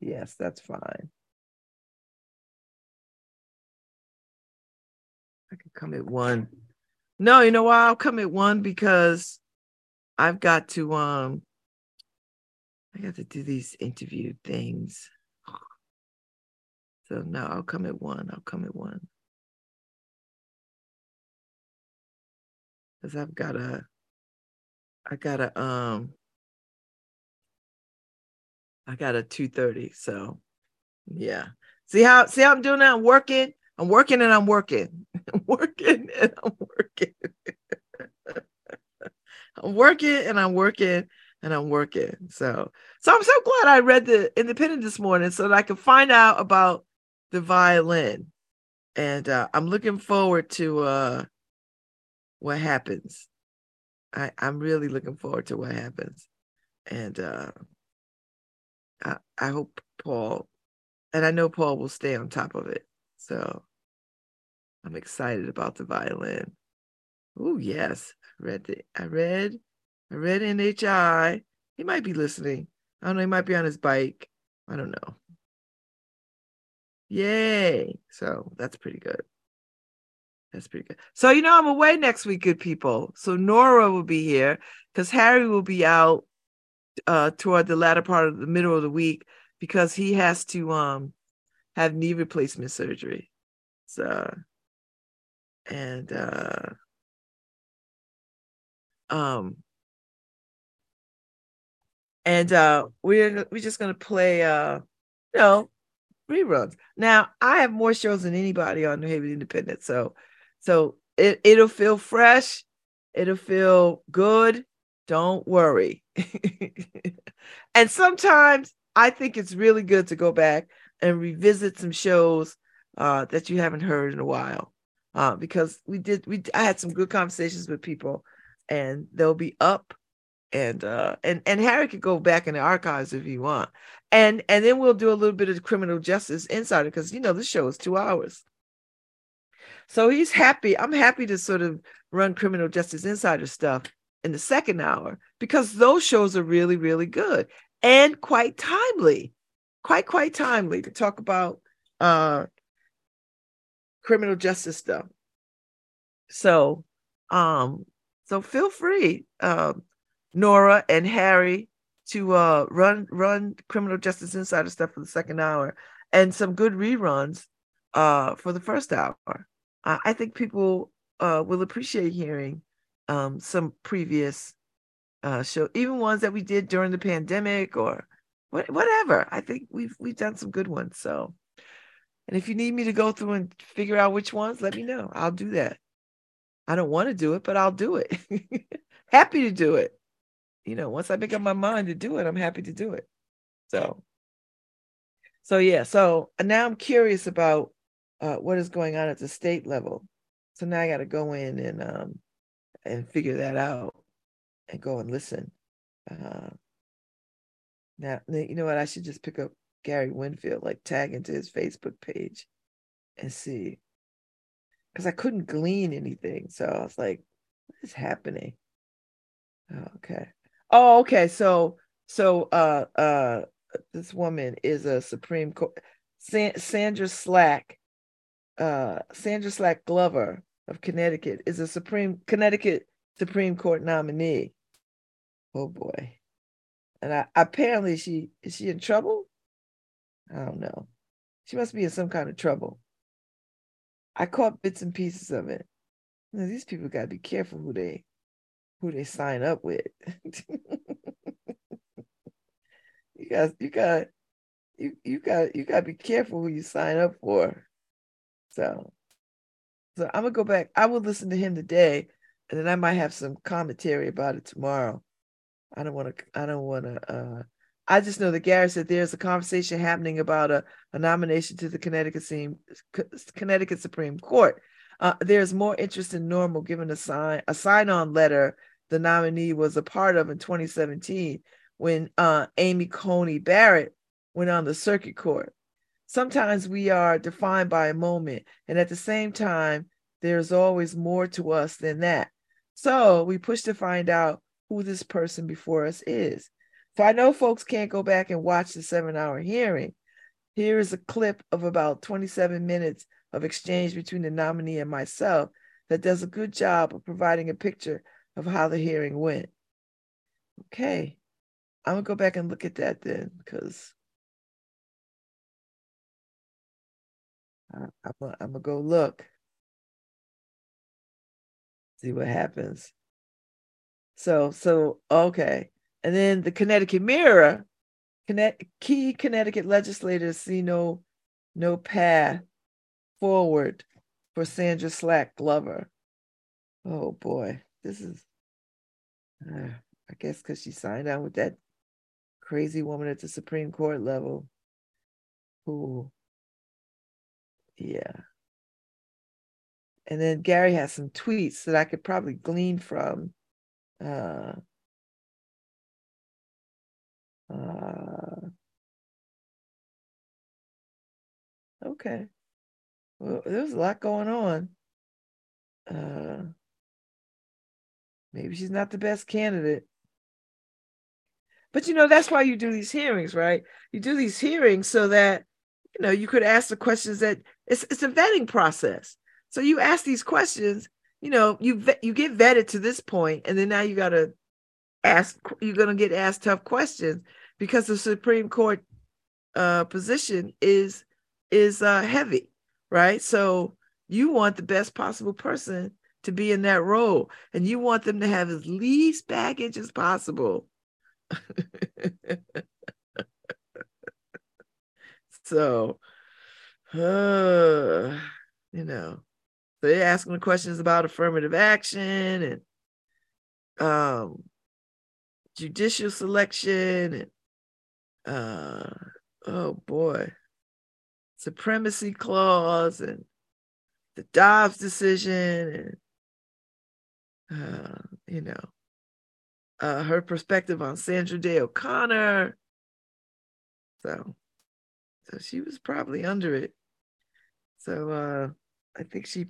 Yes, that's fine. I could come at one. No, you know why I'll come at one because I've got to um I got to do these interview things. So no, I'll come at one. I'll come at one. because I've got a, I got a, um, I got a 230. So yeah. See how, see how I'm doing that? I'm working. I'm working and I'm working. I'm working and I'm working. I'm working and I'm working and I'm working. So, so I'm so glad I read the Independent this morning so that I could find out about the violin, and uh, I'm looking forward to uh, what happens. I, I'm really looking forward to what happens, and uh, I, I hope Paul, and I know Paul will stay on top of it. So I'm excited about the violin. Oh yes, I read the I read I read NHI. He might be listening. I don't know. He might be on his bike. I don't know. Yay. So that's pretty good. That's pretty good. So, you know, I'm away next week, good people. So Nora will be here because Harry will be out uh toward the latter part of the middle of the week because he has to um have knee replacement surgery. So and uh um and uh we're we're just gonna play uh you know reruns. Now I have more shows than anybody on New Haven Independent, so so it it'll feel fresh, it'll feel good. Don't worry. and sometimes I think it's really good to go back and revisit some shows uh, that you haven't heard in a while, uh, because we did we I had some good conversations with people, and they'll be up and uh and and Harry could go back in the archives if you want. And and then we'll do a little bit of criminal justice insider because you know this show is two hours. So he's happy. I'm happy to sort of run criminal justice insider stuff in the second hour because those shows are really, really good and quite timely. Quite, quite timely to talk about uh criminal justice stuff. So um so feel free. Um Nora and Harry to uh, run run Criminal Justice Insider stuff for the second hour, and some good reruns uh, for the first hour. I, think people uh, will appreciate hearing um, some previous uh, show, even ones that we did during the pandemic or what, whatever. I think we've we've done some good ones. So, and if you need me to go through and figure out which ones, let me know. I'll do that. I don't want to do it, but I'll do it. Happy to do it you know, once I make up my mind to do it, I'm happy to do it. So, so yeah. So now I'm curious about uh, what is going on at the state level. So now I got to go in and um and figure that out and go and listen. Uh, now you know what? I should just pick up Gary Winfield, like tag into his Facebook page and see, because I couldn't glean anything. So I was like, what is happening? Oh, okay. Oh, okay. So so uh uh this woman is a Supreme Court San- Sandra Slack uh Sandra Slack Glover of Connecticut is a Supreme Connecticut Supreme Court nominee. Oh boy. And I, apparently she is she in trouble? I don't know. She must be in some kind of trouble. I caught bits and pieces of it. You know, these people got to be careful who they who they sign up with. you got you got you you got you got to be careful who you sign up for. So so I'm gonna go back. I will listen to him today, and then I might have some commentary about it tomorrow. I don't want to. I don't want to. Uh, I just know that Gary said there's a conversation happening about a, a nomination to the Connecticut, Connecticut Supreme Court. Uh, there's more interest in normal given a sign a sign-on letter the nominee was a part of in 2017 when uh, Amy Coney Barrett went on the circuit court. Sometimes we are defined by a moment, and at the same time, there's always more to us than that. So we push to find out who this person before us is. So I know folks can't go back and watch the seven hour hearing. Here is a clip of about 27 minutes of exchange between the nominee and myself that does a good job of providing a picture of how the hearing went. Okay, I'm gonna go back and look at that then because I'm gonna, go look, see what happens. So, so okay, and then the Connecticut Mirror, Connect, key Connecticut legislators see no no path forward for Sandra Slack Glover. Oh boy, this is, uh, I guess, because she signed on with that crazy woman at the Supreme Court level who, yeah. And then Gary has some tweets that I could probably glean from. Uh, uh, okay. Well, there's a lot going on. Uh, maybe she's not the best candidate. But you know, that's why you do these hearings, right? You do these hearings so that you know you could ask the questions that it's it's a vetting process. So you ask these questions, you know, you you get vetted to this point, and then now you got to ask. You're going to get asked tough questions because the Supreme Court uh, position is is uh, heavy, right? So you want the best possible person to be in that role, and you want them to have as least baggage as possible. so, uh, you know, they're asking the questions about affirmative action and um, judicial selection and uh, oh boy, supremacy clause and the Dobbs decision and uh, you know uh, her perspective on Sandra Day O'Connor. So, so she was probably under it. So uh, I think she, I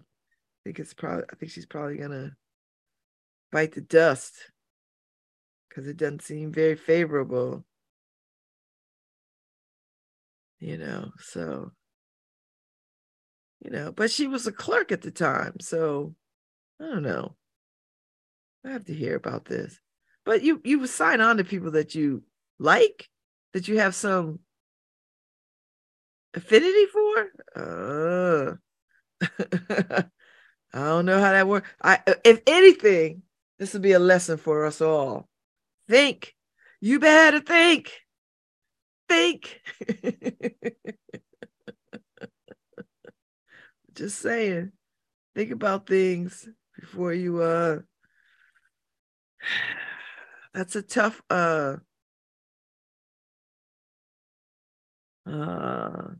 think it's probably, I think she's probably gonna bite the dust because it doesn't seem very favorable. You know, so you know, but she was a clerk at the time, so I don't know. I have to hear about this. But you you sign on to people that you like, that you have some affinity for. Uh, I don't know how that works. I if anything, this will be a lesson for us all. Think. You better think. Think. Just saying. Think about things before you uh that's a tough uh uh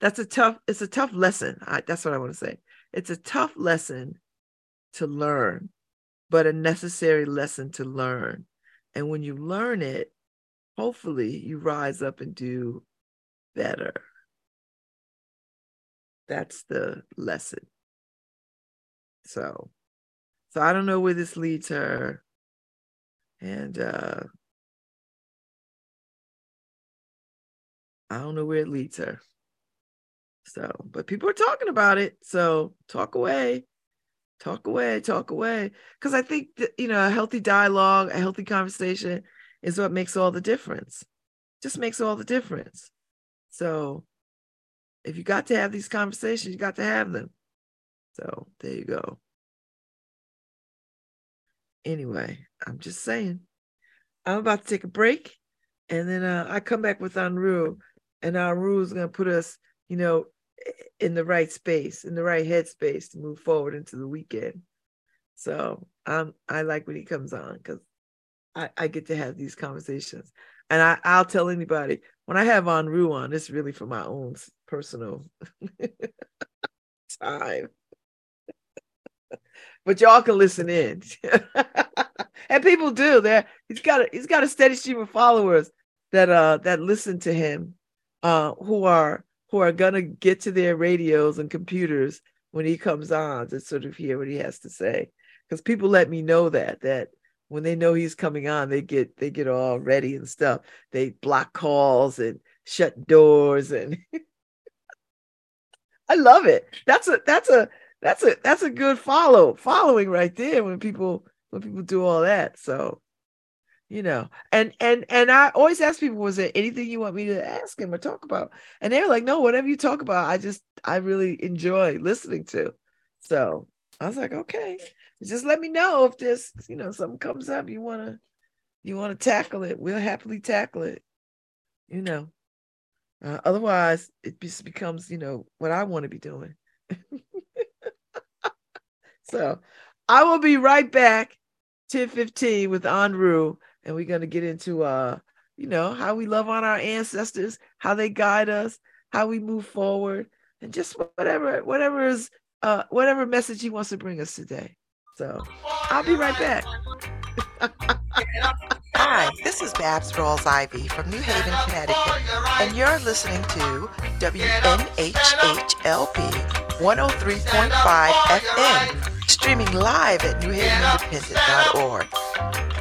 that's a tough it's a tough lesson. I, that's what i want to say. It's a tough lesson to learn but a necessary lesson to learn. And when you learn it hopefully you rise up and do better. That's the lesson. So so I don't know where this leads her. And uh I don't know where it leads her. So, but people are talking about it. So talk away, talk away, talk away. Because I think that, you know, a healthy dialogue, a healthy conversation is what makes all the difference. Just makes all the difference. So if you got to have these conversations, you got to have them. So there you go. Anyway, I'm just saying. I'm about to take a break, and then uh, I come back with Anru, and Anru is going to put us, you know, in the right space, in the right headspace to move forward into the weekend. So um, I like when he comes on because I, I get to have these conversations. And I, I'll tell anybody when I have Anru on, it's really for my own personal time but y'all can listen in. and people do. There, he's got a he's got a steady stream of followers that uh that listen to him, uh, who are who are gonna get to their radios and computers when he comes on to sort of hear what he has to say. Because people let me know that that when they know he's coming on, they get they get all ready and stuff. They block calls and shut doors and I love it. That's a that's a that's a that's a good follow following right there when people when people do all that. So, you know and and and i always ask people was there anything you want me to ask him or talk about? And they're like no whatever you talk about i just i really enjoy listening to. So i was like okay just let me know if this you know something comes up you want to you want to tackle it. We'll happily tackle it you know? Uh, otherwise it just becomes you know what i want to be doing. So i will be right back 1015 with Anru and we're going to get into uh you know how we love on our ancestors how they guide us how we move forward and just whatever whatever is uh whatever message he wants to bring us today so i'll be right back Hi, this is Babz Rawls-Ivy from New Haven, Connecticut, and you're listening to WNHHLP 103.5 FM, streaming live at newhavenindependent.org.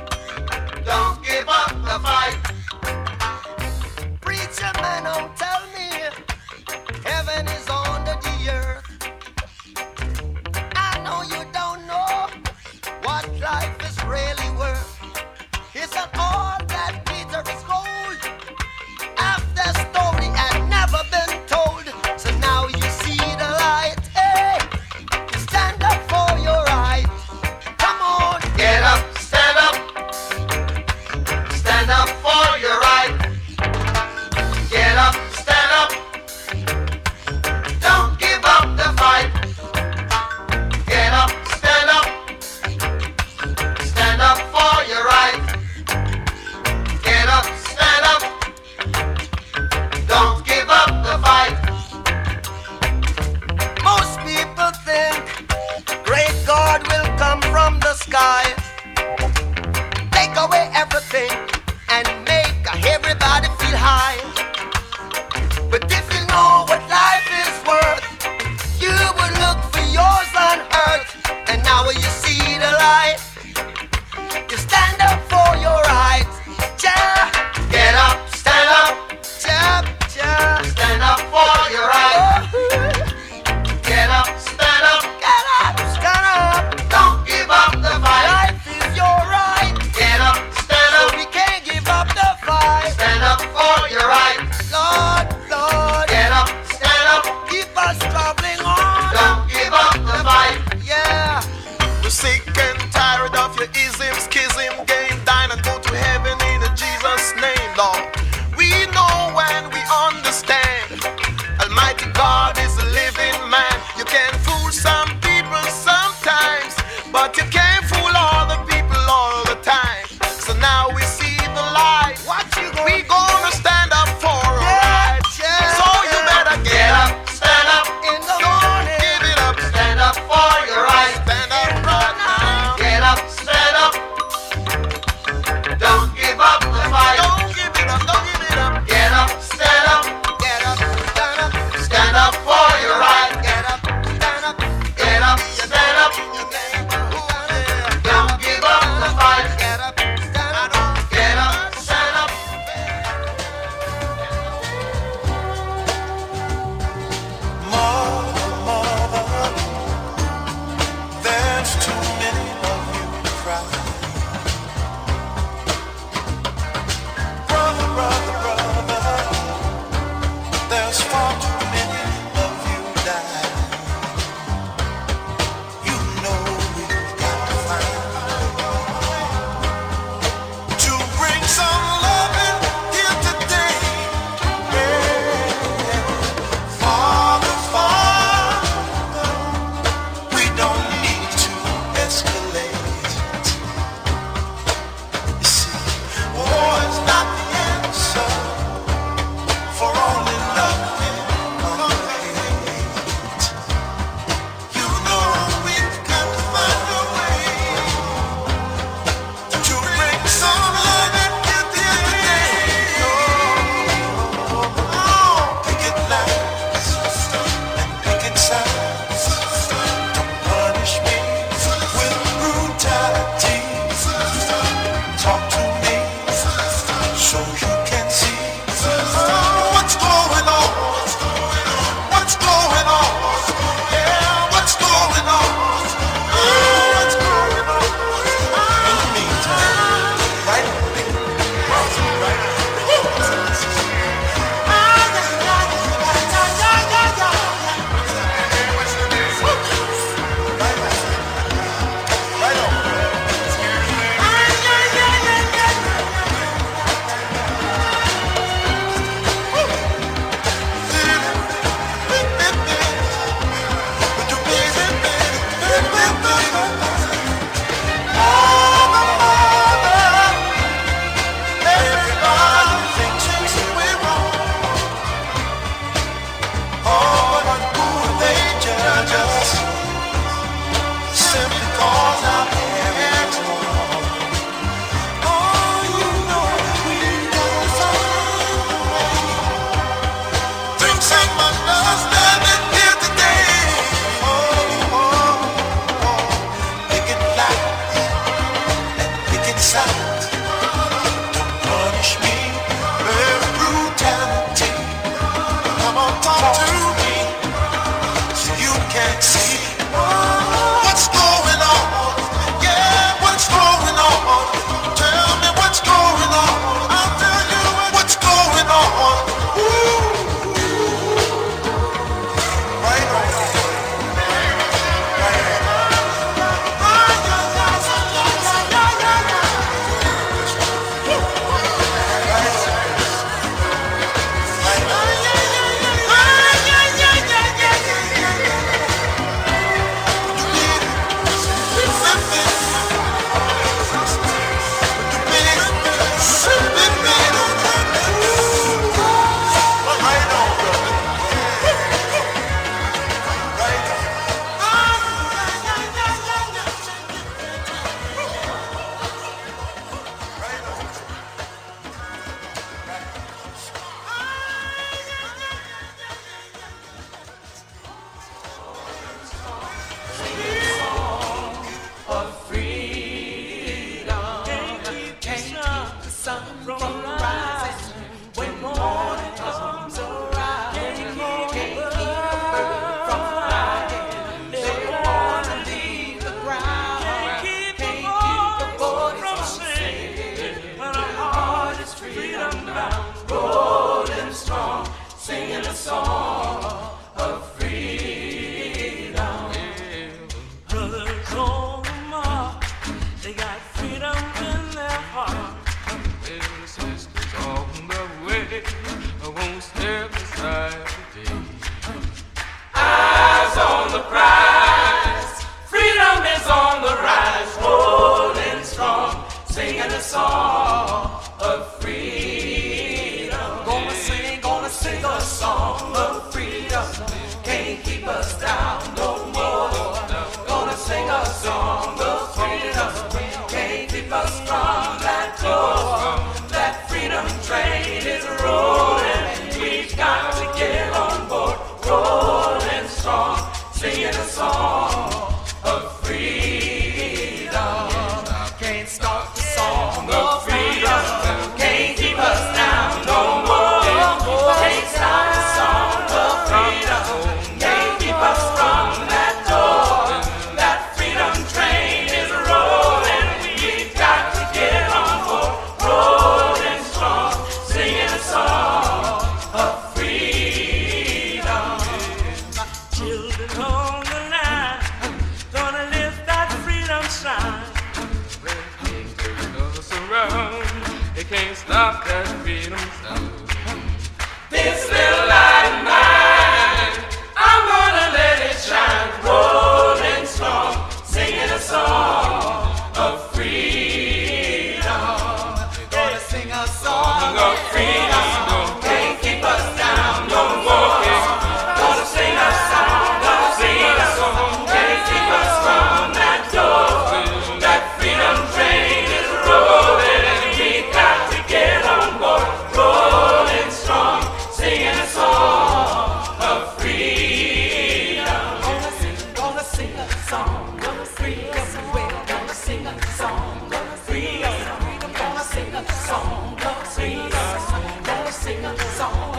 song.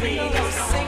We sing.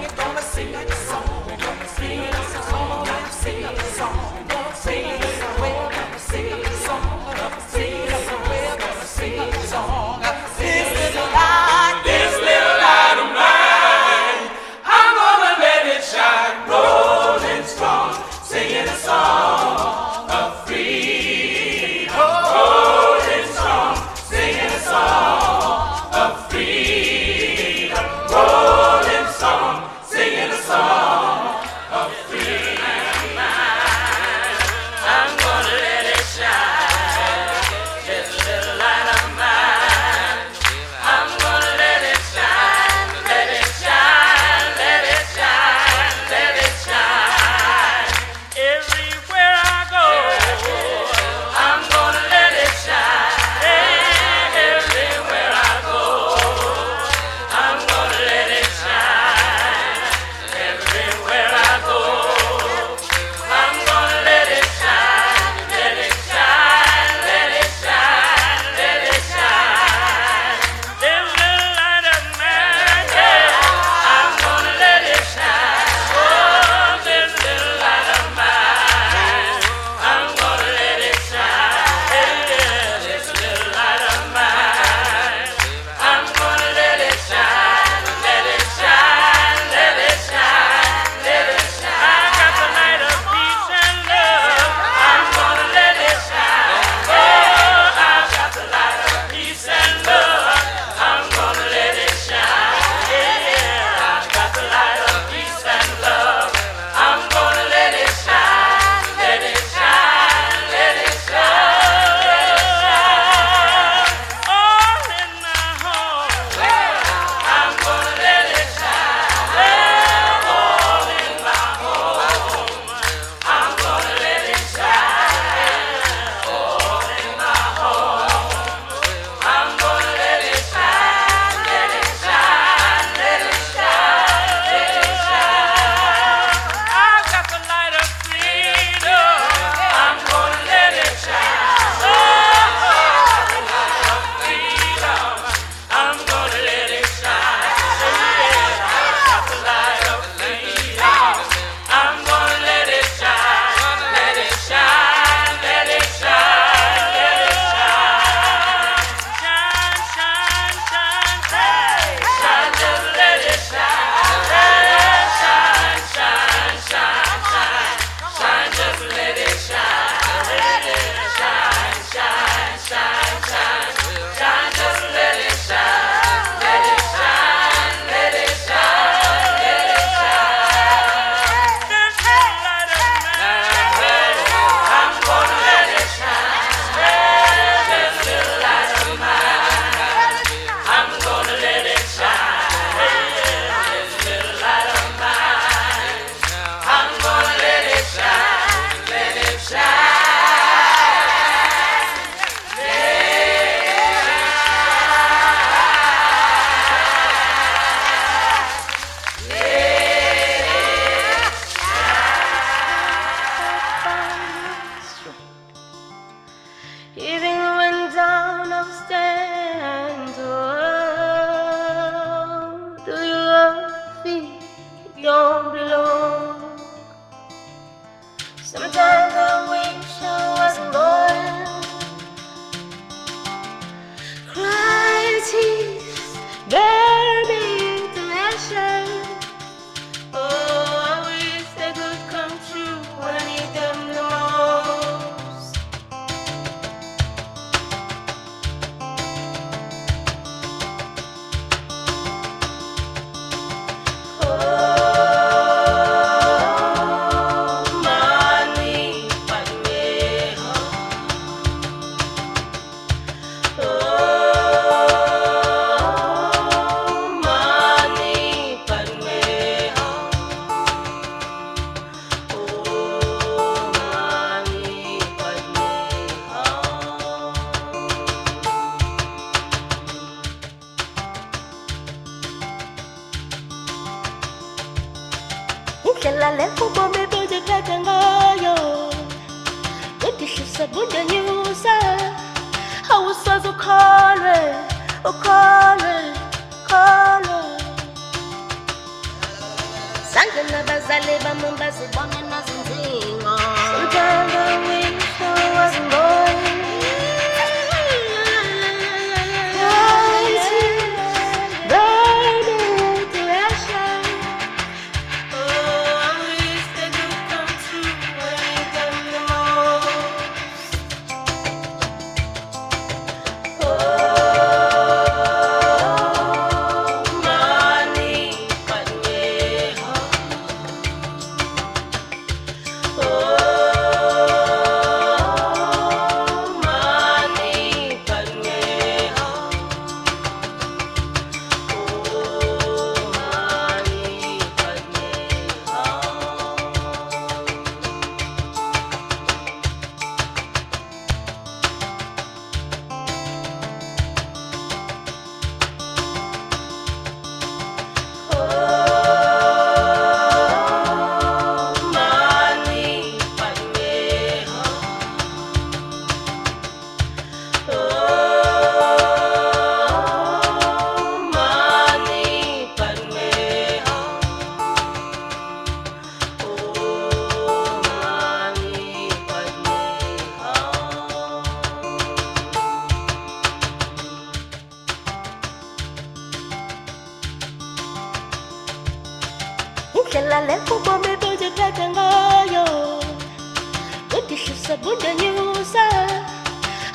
세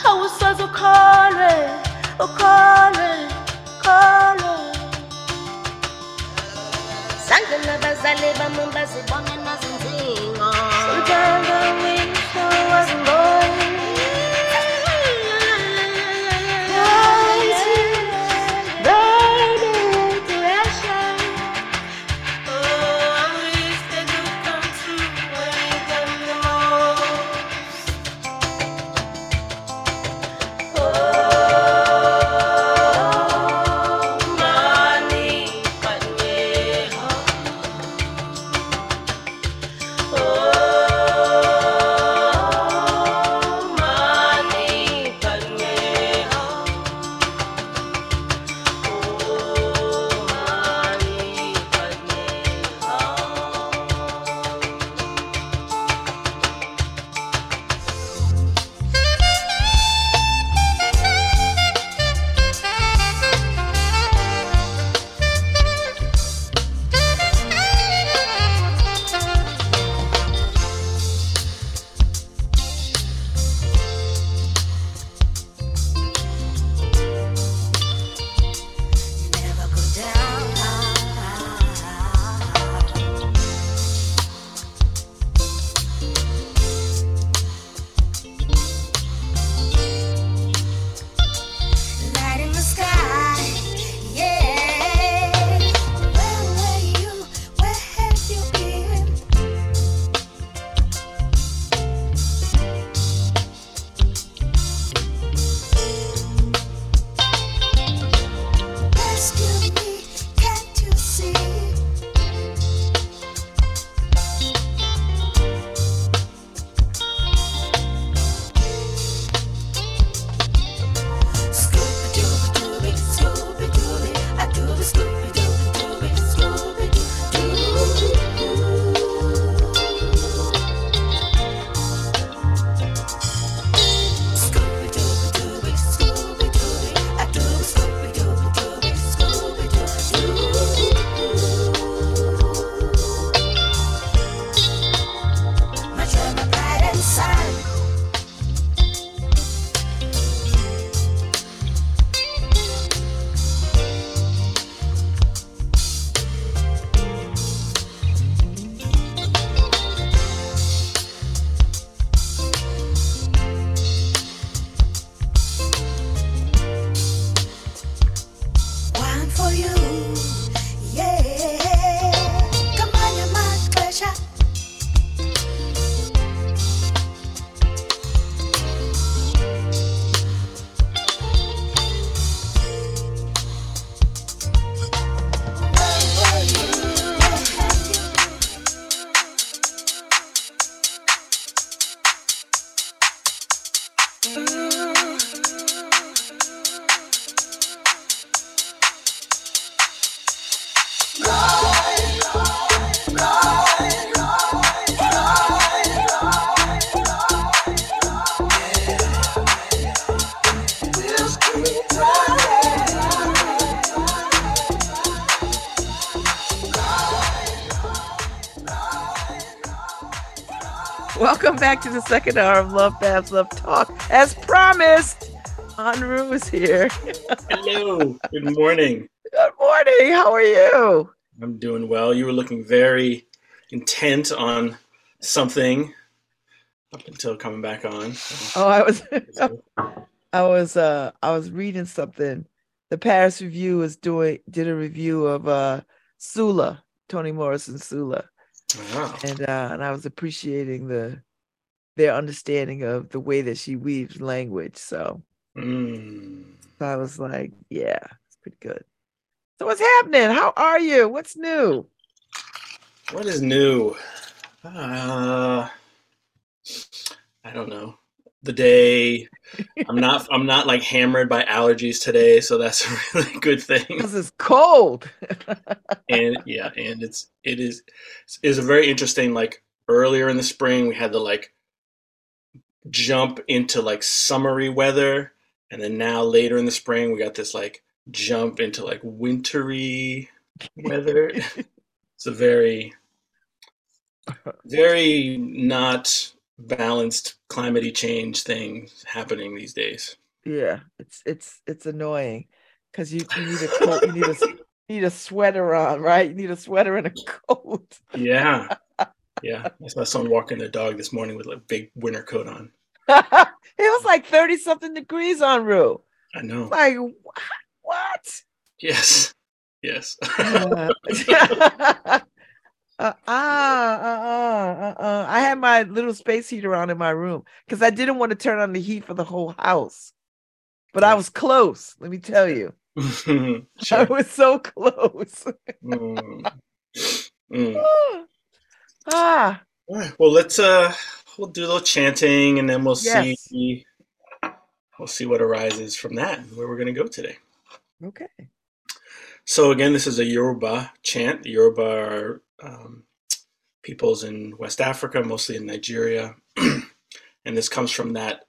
calling, calling, ukhole ukhole zange nabazali bami bazibone nazinzingo. Back to the second hour of Love Babz Love Talk. As promised, Anru is here. Hello. Good morning. Good morning. How are you? I'm doing well. You were looking very intent on something up until coming back on. Oh, I was I was uh I was reading something. The Paris Review was doing did a review of uh Sula, Toni Morrison Sula. Wow. And uh and I was appreciating the their understanding of the way that she weaves language. So, Mm. so I was like, yeah, it's pretty good. So what's happening? How are you? What's new? What is new? Uh, I don't know. The day I'm not I'm not like hammered by allergies today, so that's a really good thing. Because it's cold. and yeah, and it's it is is a very interesting like earlier in the spring we had the like jump into like summery weather and then now later in the spring we got this like jump into like wintry weather. it's a very very not balanced climatey change thing happening these days. Yeah, it's it's it's annoying because you, you need a coat, you need a you need a sweater on, right? You need a sweater and a coat. Yeah. Yeah. I saw someone walking their dog this morning with a big winter coat on. it was like 30 something degrees on Rue. I know. Like wha- what? Yes. Yes. Uh, uh, uh, uh, uh, uh. I had my little space heater on in my room because I didn't want to turn on the heat for the whole house. But I was close, let me tell you. I was so close. Mm. Mm. Ah, All right. Well, let's uh, we'll do a little chanting, and then we'll Yes. see. We'll see what arises from that, and where we're going to go today. okay. So again, this is a Yoruba chant. The Yoruba are um, peoples in West Africa, mostly in Nigeria, and this comes from that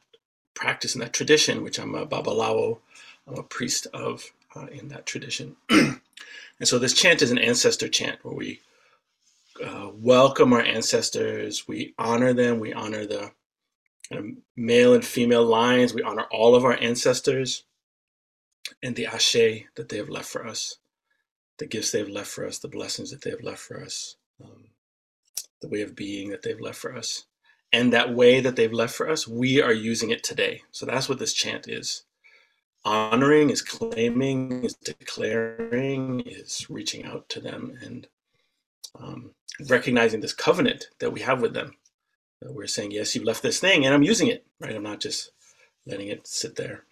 practice and that tradition, which I'm a babalawo, I'm a priest of uh, in that tradition. and so this chant is an ancestor chant where we uh, welcome our ancestors, we honor them, we honor the male and female lines, we honor all of our ancestors and the ashe that they have left for us the gifts they've left for us, the blessings that they have left for us, um, the way of being that they've left for us. And that way that they've left for us, we are using it today. So that's what this chant is. Honoring is claiming, is declaring, is reaching out to them and um, recognizing this covenant that we have with them. Uh, we're saying, yes, you left this thing and I'm using it, right? I'm not just letting it sit there.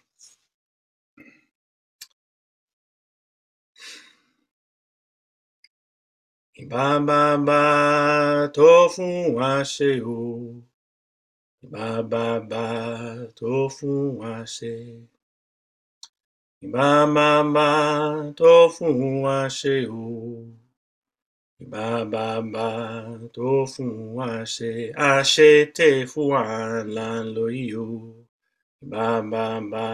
Ba ba ba fún wa o. Ba ba ba fún wa ṣe. Ba ba ba fún wa o. Ba ba ba tó fún wa ṣe. Àṣẹ tẹ̀ fún wa. Ba ba ba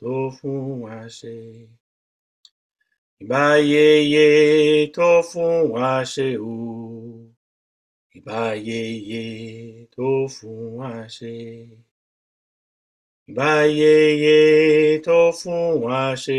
tó fún wa ṣe. Yeye tó fún wa ṣe o. Ìbá yeye tó fún wa ṣe. Ìbá yeye tó fún wa ṣe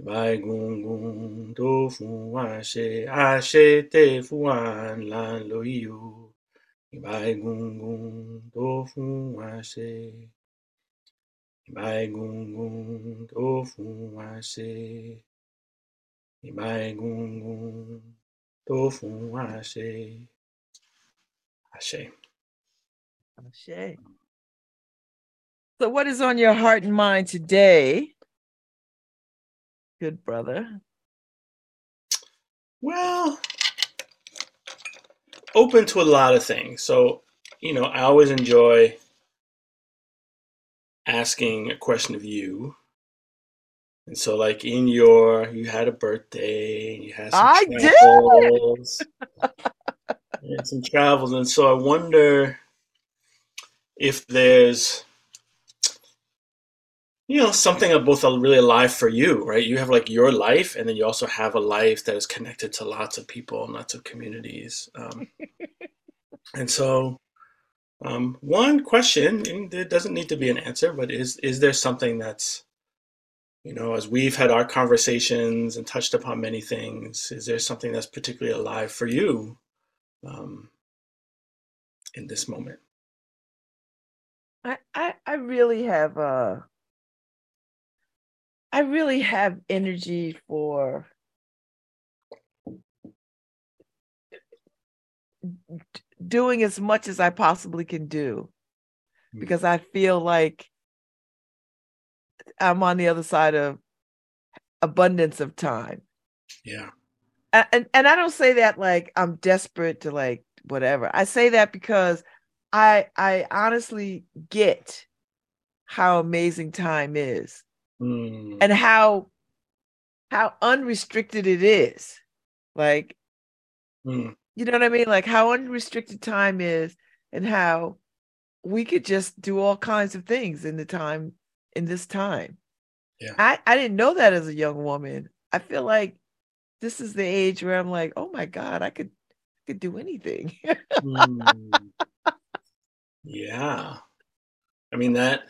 Ìbá egungun tó fún wa ṣe. Ìbá egungun tó fún wa ṣe o. Ìbá egungun tó fún wa ṣe. Tẹ̀ fún wa là ń lò yìí o. Ìbá egungun tó fún wa ṣe. Ìbá egungun tó fún wa ṣe. Ìbá egungun tó fún wa ṣe. Àṣẹ. Ashe. So, what is on your heart and mind today? Good brother. Well, open to a lot of things. So, you know, I always enjoy asking a question of you. And so, like in your, you had a birthday, and you had some I did. travels, had some travels, and so I wonder if there's, you know, something of both really alive for you, right? You have like your life, and then you also have a life that is connected to lots of people and lots of communities. Um, and so, um, one question, and it doesn't need to be an answer, but is is there something that's, you know, as we've had our conversations and touched upon many things, is there something that's particularly alive for you um, in this moment? I, I I really have uh I really have energy for doing as much as I possibly can do Hmm. because I feel like I'm on the other side of abundance of time. Yeah. And and I don't say that like I'm desperate to like whatever. I say that because I I honestly get how amazing time is Mm, and how how unrestricted it is. Like, mm, you know what I mean? Like how unrestricted time is and how we could just do all kinds of things in the time in this time. Yeah. I I didn't know that as a young woman. I feel like this is the age where I'm like, "Oh my god, I could could do anything." mm. Yeah. I mean that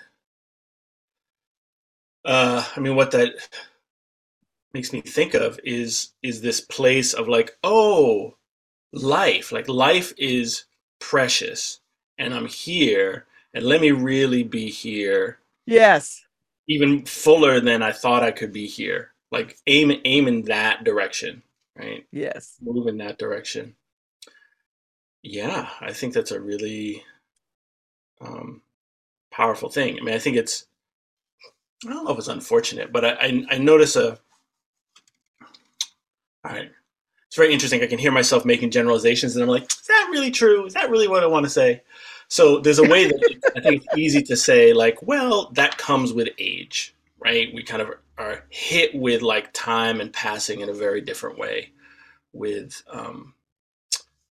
uh I mean what that makes me think of is is this place of like, oh, life. Like life is precious and I'm here and let me really be here yes. even fuller than I thought I could be here. Like aim aim in that direction, right? Yes. Move in that direction. Yeah, I think that's a really um, powerful thing. I mean, I think it's I don't know if it's unfortunate, but I I, I notice a all right. It's very interesting. I can hear myself making generalizations, and I'm like, is that really true? Is that really what I want to say? So there's a way that I think it's easy to say, like, well, that comes with age, right? We kind of are hit with like time and passing in a very different way with um,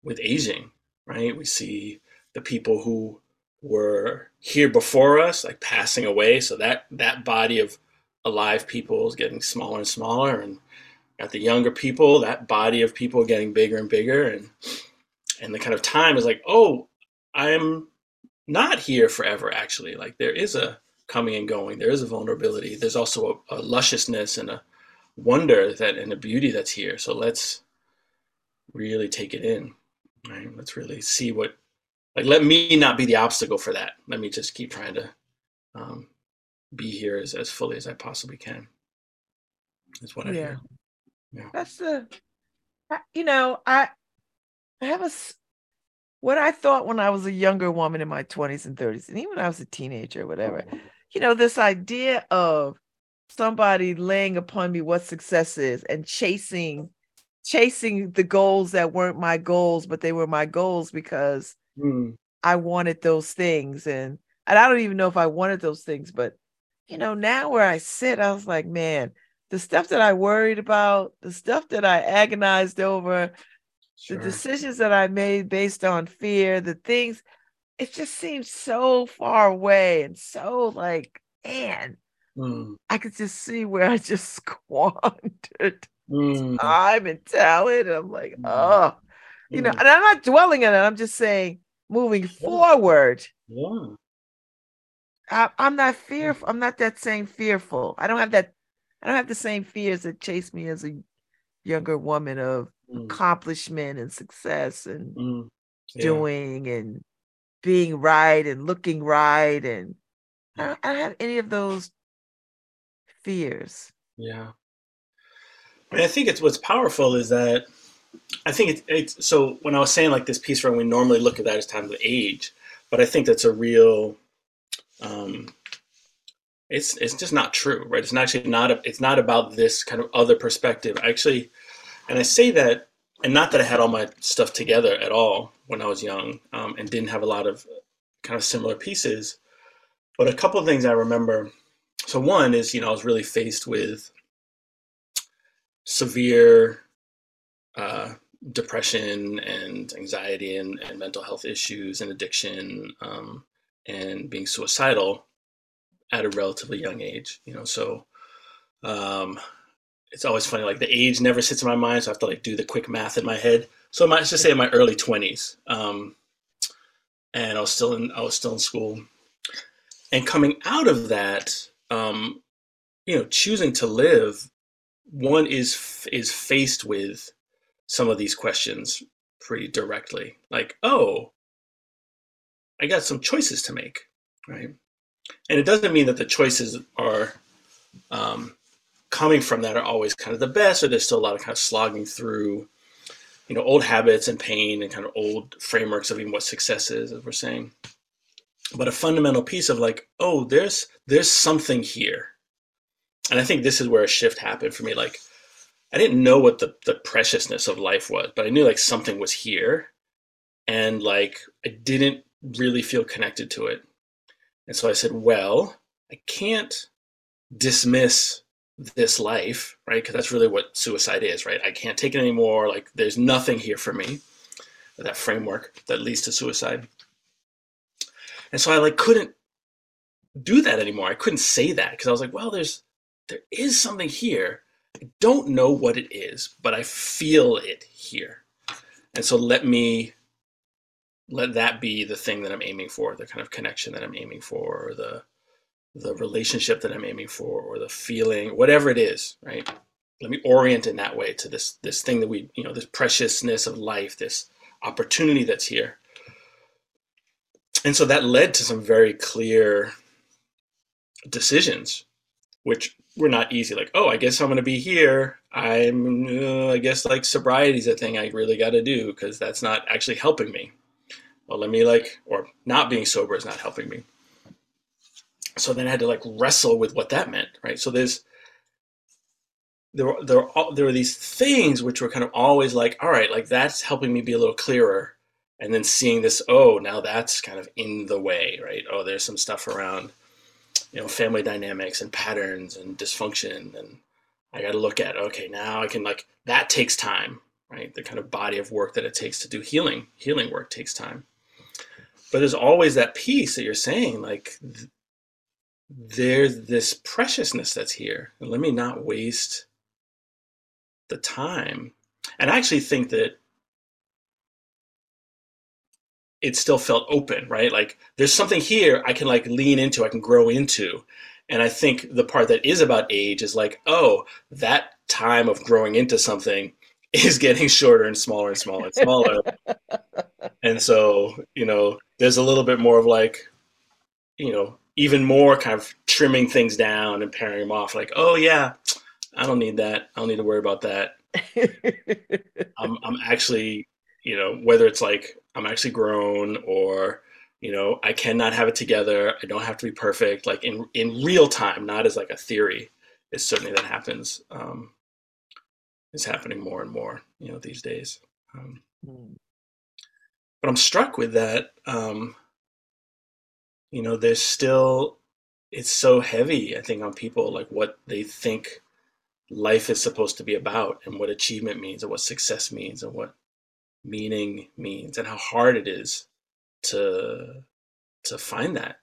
with aging, right? We see the people who were here before us, like passing away. So that that body of alive people is getting smaller and smaller, and got the younger people, that body of people getting bigger and bigger, and and the kind of time is like, oh, I'm not here forever. Actually, like there is a coming and going. There is a vulnerability. There's also a, a lusciousness and a wonder that and a beauty that's here. So let's really take it in. Right? Let's really see what like let me not be the obstacle for that. Let me just keep trying to um, be here as, as fully as I possibly can. that's what I Yeah. hear. Yeah. That's the you know, I I have a what I thought when I was a younger woman in my 20s and 30s, and even when I was a teenager or whatever, you know, this idea of somebody laying upon me what success is and chasing chasing the goals that weren't my goals, but they were my goals because Mm, I wanted those things. And and I don't even know if I wanted those things, but you know, now where I sit, I was like, man, the stuff that I worried about, the stuff that I agonized over, sure. the decisions that I made based on fear, the things, it just seems so far away and so like, man, Mm, I could just see where I just squandered mm, time and talent. And I'm like, Mm. oh, you know, mm. and I'm not dwelling on it. I'm just saying, moving forward, Yeah. I, I'm not fearful. I'm not that same fearful. I don't have that. I don't have the same fears that chased me as a younger woman of Mm, accomplishment and success and mm. Yeah. doing and being right and looking right and I don't, I don't have any of those fears. Yeah. I mean, I think it's what's powerful is that I think it's, it's so when I was saying like this piece where we normally look at that as time of age, but I think that's a real um it's it's just not true, right? It's not actually not a, it's not about this kind of other perspective. Actually, and I say that and not that I had all my stuff together at all when I was young um, and didn't have a lot of kind of similar pieces, but a couple of things I remember. So one is, you know, I was really faced with severe uh, depression and anxiety and, and, mental health issues and addiction um, and being suicidal at a relatively young age. You know, so um, it's always funny. Like the age never sits in my mind, so I have to like do the quick math in my head. So I might just say in my early twenties, um, and I was still in I was still in school, and coming out of that, um, you know, choosing to live, one is is faced with some of these questions pretty directly, like, oh, I got some choices to make, right? And it doesn't mean that the choices are um, coming from that are always kind of the best, or there's still a lot of kind of slogging through, you know, old habits and pain and kind of old frameworks of even what success is, as we're saying. But a fundamental piece of like, oh, there's there's something here, and I think this is where a shift happened for me. Like, I didn't know what the the preciousness of life was, but I knew like something was here, and like I didn't really feel connected to it, and so I said, well, I can't dismiss this life, right? Because that's really what suicide is, right? I can't take it anymore. Like, there's nothing here for me. That framework that leads to suicide. And so I like couldn't do that anymore. I couldn't say that because I was like, well, there's there is something here. I don't know what it is, but I feel it here. And so let me let that be the thing that I'm aiming for, the kind of connection that I'm aiming for, or the the relationship that I'm aiming for or the feeling, whatever it is, right? Let me orient in that way to this this thing that we, you know, this preciousness of life, this opportunity that's here. And so that led to some very clear decisions, which were not easy. Like, oh, I guess I'm going to be here. I'm, uh, I guess, like sobriety is a thing I really got to do because that's not actually helping me. Well, let me like, or not being sober is not helping me so then I had to like wrestle with what that meant, right? So there's there were, there were, there were these things which were kind of always like, all right, like that's helping me be a little clearer, and then seeing this, oh, now that's kind of in the way, right? Oh, there's some stuff around, you know, family dynamics and patterns and dysfunction, and I got to look at, okay, now I can like that takes time, right? The kind of body of work that it takes to do healing, healing work takes time. But there's always that piece that you're saying, like there's this preciousness that's here. And let me not waste the time. And I actually think that it still felt open, right? Like there's something here I can like lean into, I can grow into. And I think the part that is about age is like, oh, that time of growing into something is getting shorter and smaller and smaller and smaller. and so, you know, there's a little bit more of like, you know, even more kind of trimming things down and paring them off. Like, oh yeah, I don't need that. I don't need to worry about that. I'm, I'm actually, you know, whether it's like I'm actually grown or, you know, I cannot have it together. I don't have to be perfect. Like in in real time, not as like a theory. Is certainly that happens. Um, is happening more and more, you know, these days. Um, mm. But I'm struck with that. Um, you know, there's still it's so heavy, I think, on people like what they think life is supposed to be about and what achievement means and what success means and what meaning means and how hard it is to to find that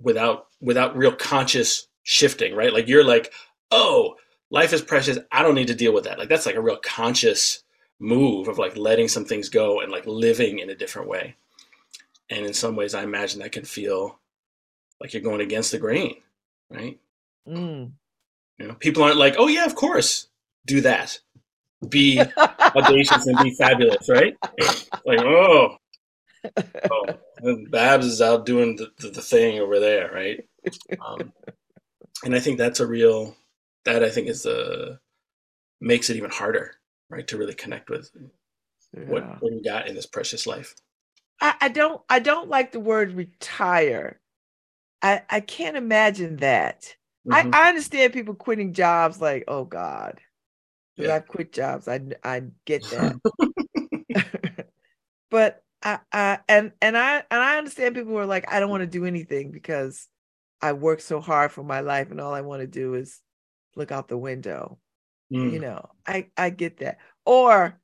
without without real conscious shifting, right? Like you're like, oh, life is precious. I don't need to deal with that. Like that's like a real conscious move of like letting some things go and like living in a different way and in some ways i imagine that can feel like you're going against the grain right mm. you know people aren't like oh yeah of course do that be audacious and be fabulous right like oh, oh Babz is out doing the, the, the thing over there right um, and i think that's a real that i think is the makes it even harder right to really connect with yeah. what, what you got in this precious life I, I don't I don't like the word retire. I I can't imagine that. Mm-hmm. I, I understand people quitting jobs like, oh God. Yeah. I've quit jobs. I I get that. but I, I and and I and I understand people who are like, I don't want to do anything because I work so hard for my life and all I want to do is look out the window. Mm. You know, I I get that. Or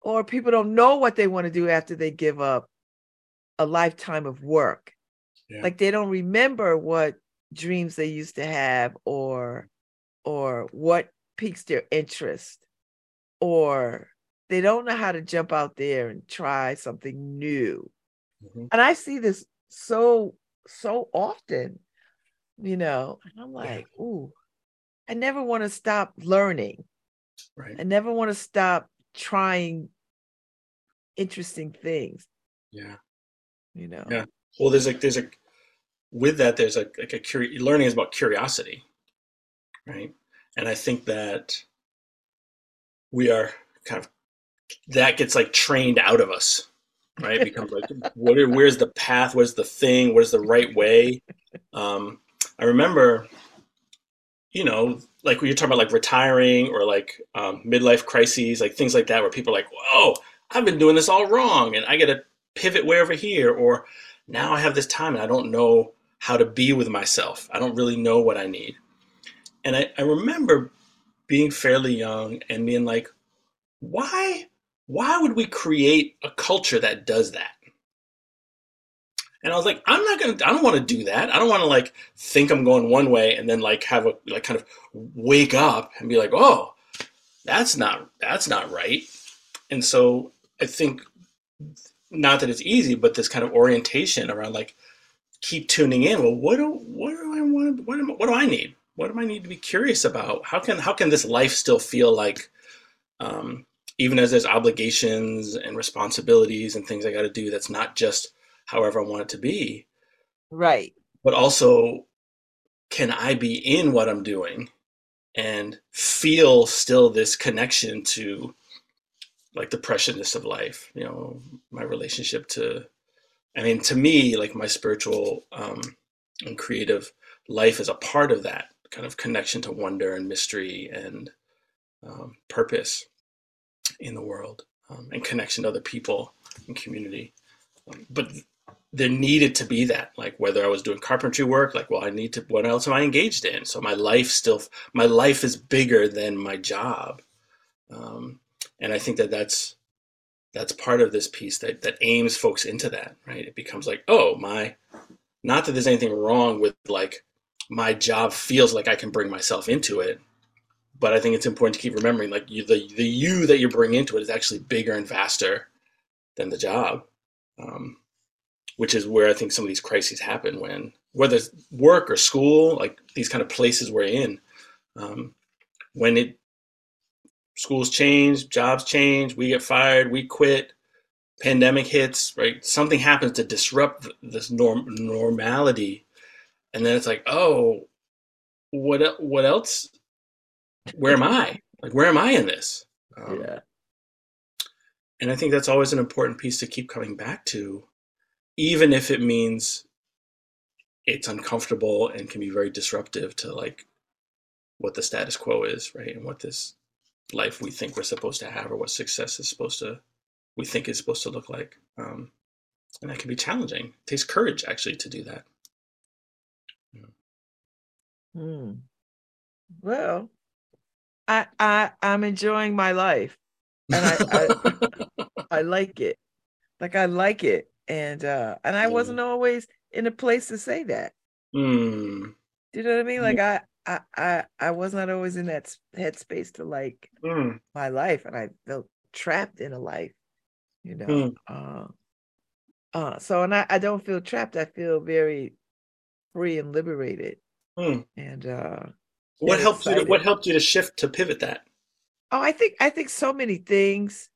or people don't know what they want to do after they give up a lifetime of work. Yeah. Like they don't remember what dreams they used to have or or what piques their interest or they don't know how to jump out there and try something new. Mhm. And I see this so so often, you know, and I'm like, ooh, I never want to stop learning. Right. I never want to stop trying interesting things, Yeah. you know. Yeah. Well, there's like there's a with that there's a like a curi- learning is about curiosity, right? And I think that we are kind of that gets like trained out of us, right? It becomes like what are, where's the path? Where's the thing? Where's the right way? Um, I remember, you know, like when you're talking about like retiring or like um, midlife crises, like things like that, where people are like, "Whoa, I've been doing this all wrong, and I got to pivot way over here," or now I have this time and I don't know how to be with myself. I don't really know what I need. And I, I remember being fairly young and being like, why why would we create a culture that does that? And I was like, I'm not gonna I don't want to do that. I don't want to like think I'm going one way and then like have a like kind of wake up and be like, oh, that's not that's not right. And so I think not that it's easy, but this kind of orientation around like keep tuning in. Well, what do what do I want? What, am, what do I need? What do I need to be curious about? How can how can this life still feel like, um, even as there's obligations and responsibilities and things I got to do? That's not just however I want it to be, Right. but also can I be in what I'm doing and feel still this connection to like the preciousness of life, you know, my relationship to I mean to me like my spiritual um and creative life is a part of that kind of connection to wonder and mystery and um, purpose in the world um, and connection to other people and community. Um, but there needed to be that like whether i was doing carpentry work like well i need to what else am i engaged in? So my life still my life is bigger than my job. Um, and i think that that's that's part of this piece that that aims folks into that right? It becomes like oh my not that there's anything wrong with like my job feels like i can bring myself into it but i think it's important to keep remembering like you, the the you that you bring into it is actually bigger and vaster than the job um, which is where I think some of these crises happen when whether it's work or school, like these kind of places we're in, um, when it schools change, jobs change, we get fired, we quit, pandemic hits, right? Something happens to disrupt this norm normality, and then it's like, oh, what what else? Where am I? Like, where am I in this? Um, yeah. and I think that's always an important piece to keep coming back to, even if it means it's uncomfortable and can be very disruptive to like what the status quo is, right? And what this life we think we're supposed to have or what success is supposed to we think is supposed to look like. Um, and that can be challenging. It takes courage actually to do that. Hmm. Well, I I I'm enjoying my life, and I I, I like it. Like I like it, and uh and I Yeah. wasn't always in a place to say that. Mm, Do you know what I mean? Like I I I I was not always in that headspace to like mm, my life, and I felt trapped in a life. You know. Uh, uh. So and I I don't feel trapped. I feel very free and liberated, mm. and uh. What helped you? To, what helped you to shift to pivot that? Oh, I think I think so many things.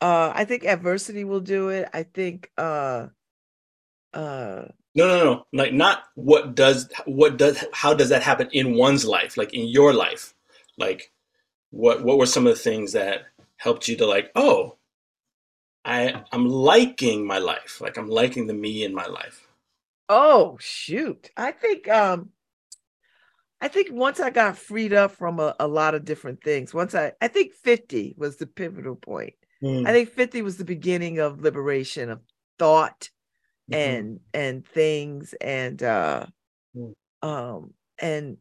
Uh I think adversity will do it. I think uh uh No, no, no. Like not what does what does how does that happen in one's life, like in your life? Like what what were some of the things that helped you to like, oh, I I'm liking my life. Like I'm liking the me in my life. oh shoot. I think um I think once I got freed up from a, a lot of different things, once I I think 50 was the pivotal point. Mm, I think 50 was the beginning of liberation of thought mhm, and and things and uh mm. um, and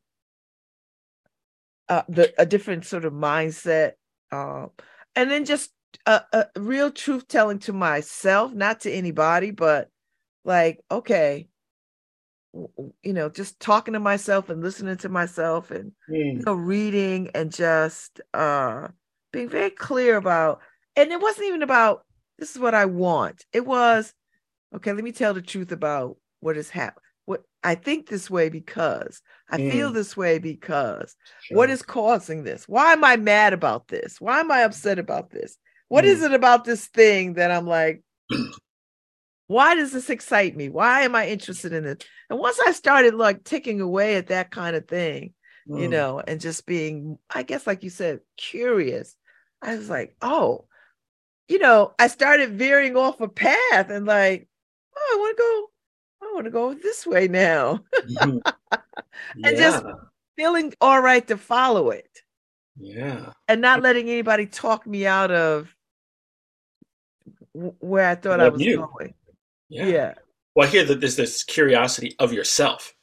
uh, the a different sort of mindset, um, and then just a, a real truth telling to myself, not to anybody, but like, okay, you know, just talking to myself and listening to myself and mm. you know, reading and just uh being very clear about and it wasn't even about this is what I want. It was okay, let me tell the truth about what has happened. What I think this way because I mm. feel this way because sure. what is causing this? Why am I mad about this? Why am I upset about this? What mm. is it about this thing that I'm like why does this excite me? Why am I interested in this? And once I started like ticking away at that kind of thing, mm. you know, and just being, I guess, like you said, curious, I was like, oh, you know, I started veering off a path and like, oh, I want to go, I want to go this way now. mm-hmm. yeah. And just feeling all right to follow it. Yeah. And not letting anybody talk me out of where I thought I was you. going. Yeah. yeah. Well, I hear that there's this curiosity of yourself.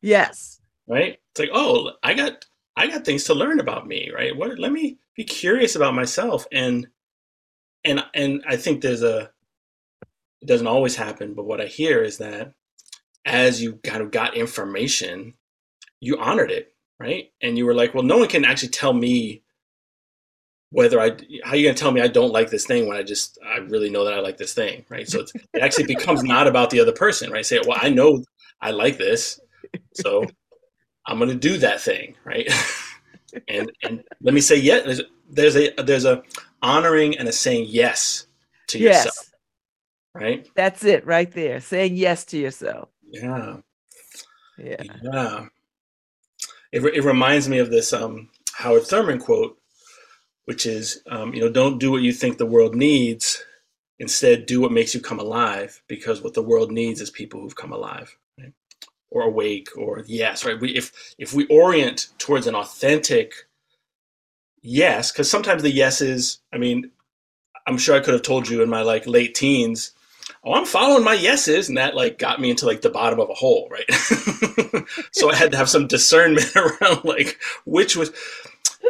Yes. Right. It's like, oh, I got, I got things to learn about me. Right. What? Let me be curious about myself. And, and, and I think there's a. It doesn't always happen, but what I hear is that as you kind of got information, you honored it, right? And you were like, well, no one can actually tell me whether I how are you gonna tell me I don't like this thing when I just I really know that I like this thing, right? So it actually becomes not about the other person, right? Say, well, I know I like this, so I'm gonna do that thing, right? and and let me say, yeah, there's, there's a there's a honoring and a saying yes to yes. yourself, right? That's it, right there, saying yes to yourself. Yeah, yeah, yeah. It, it reminds me of this um, Howard Thurman quote which is, um, you know, don't do what you think the world needs. Instead, do what makes you come alive, because what the world needs is people who've come alive, right? or awake, or yes, right. We, if if we orient towards an authentic yes, because sometimes the yeses, I mean, I'm sure I could have told you in my like late teens, oh, I'm following my yeses, and that like got me into like the bottom of a hole, right? so I had to have some discernment around like which was,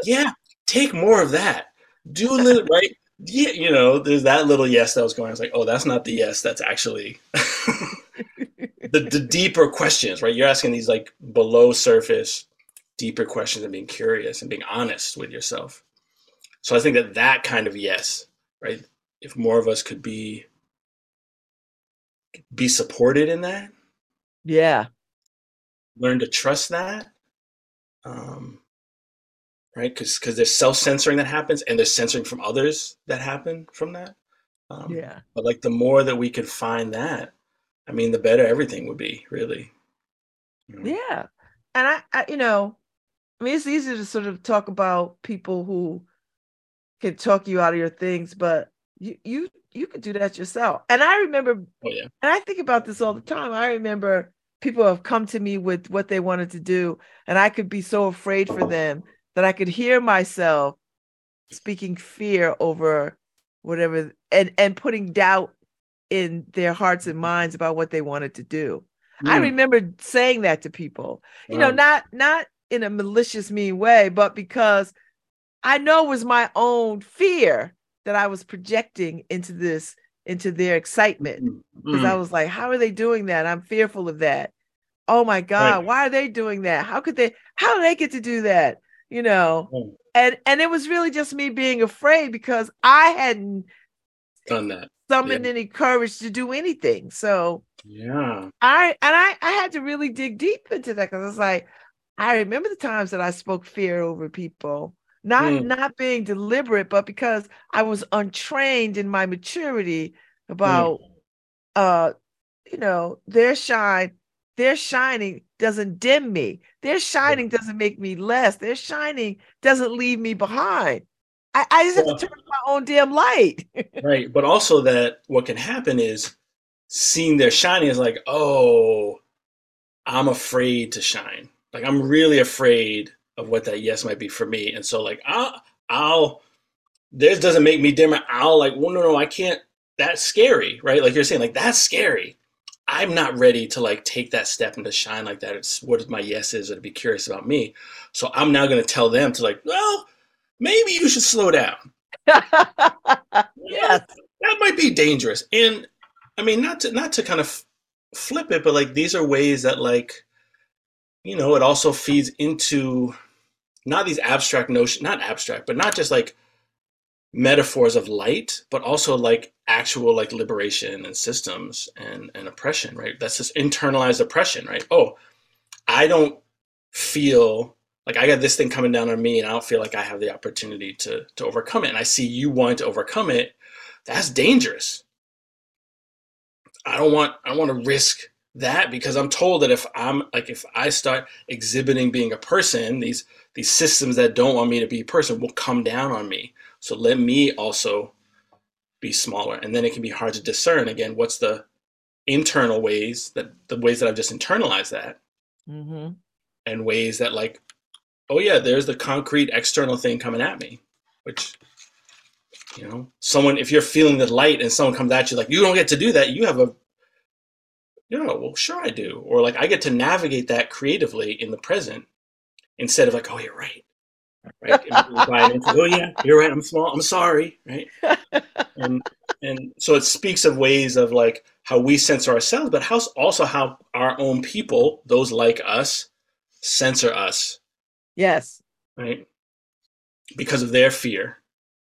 yeah, take more of that. Do a little right. Yeah, you know, there's that little yes that was going. I was like, oh, that's not the yes. That's actually the the deeper questions, right? You're asking these like below surface, deeper questions and being curious and being honest with yourself. So I think that that kind of yes, right? If more of us could be be supported in that, yeah, learn to trust that. Um, right? Because because there's self censoring that happens, and there's censoring from others that happen from that. Um, yeah. But like the more that we could find that, I mean, the better everything would be, really. You know? Yeah, and I, I, you know, I mean, it's easy to sort of talk about people who can talk you out of your things, but you you you could do that yourself. And I remember, oh, yeah. and I think about this all the time. I remember people have come to me with what they wanted to do, and I could be so afraid for them that I could hear myself speaking fear over whatever and and putting doubt in their hearts and minds about what they wanted to do. Mm. I remember saying that to people. You wow. know, not not in a malicious mean way, but because I know it was my own fear that I was projecting into this into their excitement because mm. I was like, how are they doing that? I'm fearful of that. Oh my God, right. why are they doing that? How could they how do they get to do that? You know mm. and and it was really just me being afraid because i hadn't done that summoned yeah. any courage to do anything so yeah i and i i had to really dig deep into that because it's like i remember the times that i spoke fear over people not mm. not being deliberate but because i was untrained in my maturity mm. about mm. uh you know their shine their shining doesn't dim me. Their shining doesn't make me less. Their shining doesn't leave me behind. I, I just have to turn my own damn light. right. But also that what can happen is seeing their shining is like, oh, I'm afraid to shine. Like I'm really afraid of what that yes might be for me. And so like I'll I'll this doesn't make me dimmer. I'll like, well, no, no, I can't. That's scary, right? Like you're saying, like that's scary. I'm not ready to like take that step and to shine like that. It's what my yes is or to be curious about me. So I'm now going to tell them to like, well, maybe you should slow down. yes. That might be dangerous. And I mean, not to not to kind of flip it, but like these are ways that like, you know, it also feeds into not these abstract notions, not abstract, but not just like metaphors of light, but also like actual like liberation and systems and, and oppression, right? That's just internalized oppression, right? Oh, I don't feel like I got this thing coming down on me and I don't feel like I have the opportunity to to overcome it. And I see you wanting to overcome it. That's dangerous. I don't want I want to risk that because I'm told that if I'm like if I start exhibiting being a person, these these systems that don't want me to be a person will come down on me. So let me also be smaller. And then it can be hard to discern again what's the internal ways that the ways that I've just internalized that. Mm-hmm. And ways that like, oh yeah, there's the concrete external thing coming at me, which you know, someone if you're feeling the light and someone comes at you like you don't get to do that, you have a you know, well, sure I do. Or like I get to navigate that creatively in the present instead of like, oh, you're right. Right. And oh yeah, you're right. I'm small. I'm sorry. Right. And and so it speaks of ways of like how we censor ourselves, but how also how our own people, those like us, censor us. Yes. Right. Because of their fear.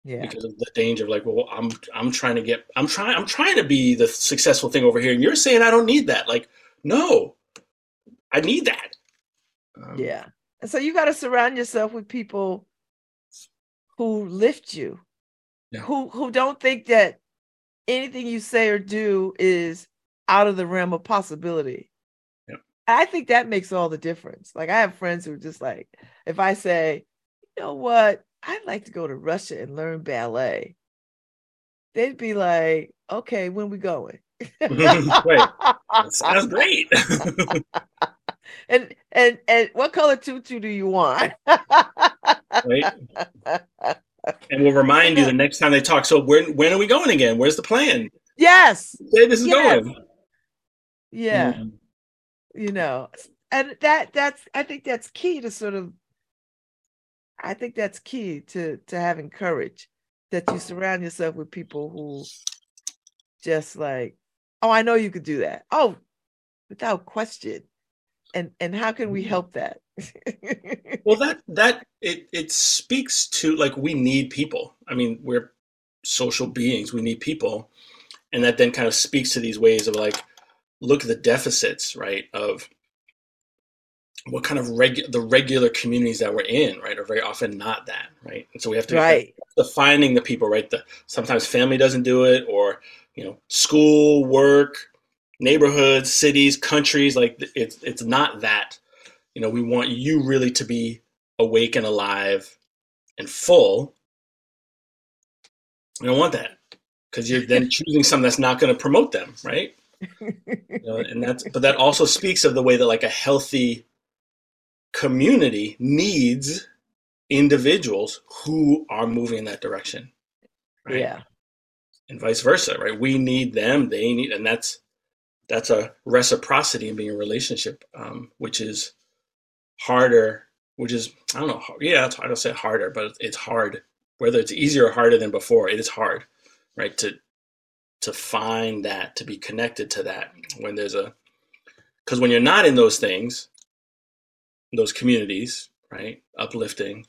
Yeah. Because of the danger of like, well, I'm I'm trying to get I'm trying I'm trying to be the successful thing over here, and you're saying I don't need that. Like, no, I need that. Um, yeah. And so you got to surround yourself with people who lift you, yeah. who who don't think that anything you say or do is out of the realm of possibility. Yeah. I think that makes all the difference. Like I have friends who are just like, if I say, you know what, I'd like to go to Russia and learn ballet, they'd be like, okay, when we going? Wait, sounds great. and and and what color tutu do you want? right. And we'll remind you the next time they talk. So when when are we going again? Where's the plan? Yes. Where this is yes. going. Yeah. Mm-hmm. You know, and that that's I think that's key to sort of I think that's key to to having courage that you surround yourself with people who just like, oh, I know you could do that. Oh, without question and and how can we help that? Well that that it it speaks to like we need people. I mean we're social beings. We need people. And that then kind of speaks to these ways of like look at the deficits right of what kind of reg the regular communities that we're in right are very often not that right? And so we have to right. defining the people right? The sometimes family doesn't do it or you know school work neighborhoods, cities, countries. Like it's it's not that. You know, we want you really to be awake and alive and full. We don't want that because you're then choosing something that's not going to promote them, right? you know, and that's but that also speaks of the way that like a healthy community needs individuals who are moving in that direction. Right? Yeah. And vice versa, right? We need them, they need, and that's that's a reciprocity in being a relationship, um, which is harder. Which is I don't know. Yeah, it's, don't say harder, but it's hard. Whether it's easier or harder than before, it is hard, right? To to find that, to be connected to that when there's a because when you're not in those things, those communities, right, uplifting,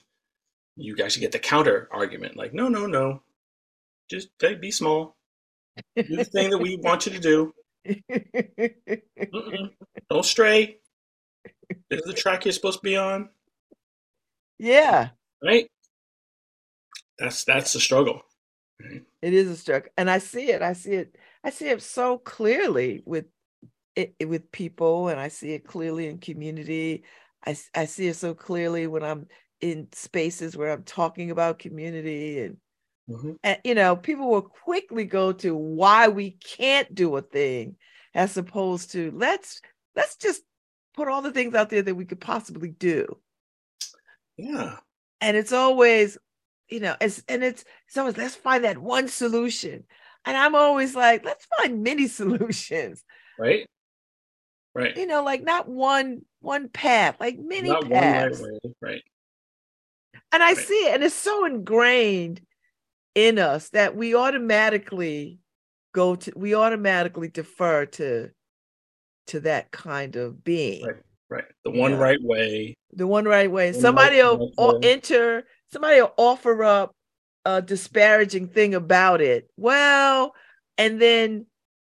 you actually get the counter argument like, no, no, no, just be small, do the thing that we want you to do, don't stray. This is the track you're supposed to be on. Yeah. Right. That's that's the struggle. Right? It is a struggle, and I see it. I see it. I see it so clearly with it, with people, and I see it clearly in community. I I see it so clearly when I'm in spaces where I'm talking about community and Mm-hmm. And you know, people will quickly go to why we can't do a thing, as opposed to let's let's just put all the things out there that we could possibly do. Yeah. And it's always, you know, it's and it's it's always let's find that one solution. And I'm always like, let's find many solutions. Right. Right. You know, like not one one path, like many Not one right paths. way. Right. And I Right. see it, and it's so ingrained in us that we automatically go to we automatically defer to to that kind of being. Right. Right. The one Yeah. right way. the one right way. One Somebody right will answer. enter, somebody will offer up a disparaging thing about it. Well, and then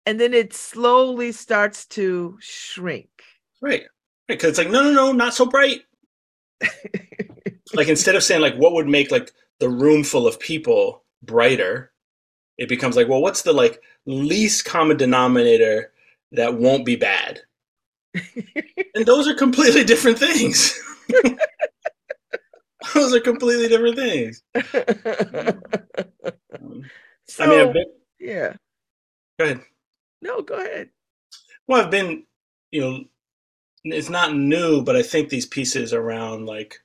and then it slowly starts to shrink. Right. Right. Because it's like, no, no, no, not so bright. like instead of saying like what would make like the room full of people brighter, it becomes like, well, what's the like least common denominator that won't be bad? and those are completely different things. those are completely different things. So, I mean, I've been, yeah. go ahead. No, go ahead. Well, I've been, you know, it's not new, but I think these pieces around like,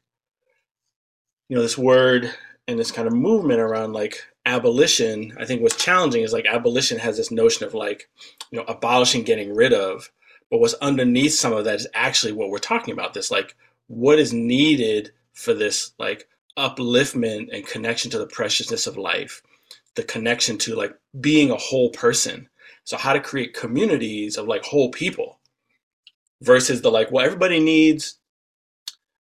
you know, this word and this kind of movement around like abolition, I think what's challenging is like abolition has this notion of like, you know, abolishing, getting rid of, but what's underneath some of that is actually what we're talking about. This like, what is needed for this like upliftment and connection to the preciousness of life, the connection to like being a whole person. So how to create communities of like whole people versus the like, well, everybody needs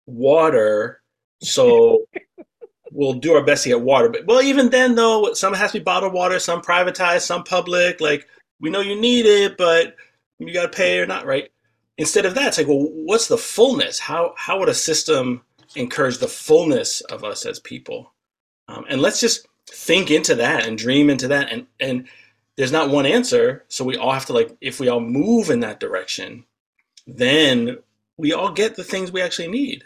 water, so we'll do our best to get water. But well, even then though, some has to be bottled water, some privatized, some public. Like we know you need it, but you got to pay or not, right? Instead of that, it's like, well, what's the fullness? How how would a system encourage the fullness of us as people? Um, and let's just think into that and dream into that. And and there's not one answer, so we all have to like, if we all move in that direction, then we all get the things we actually need.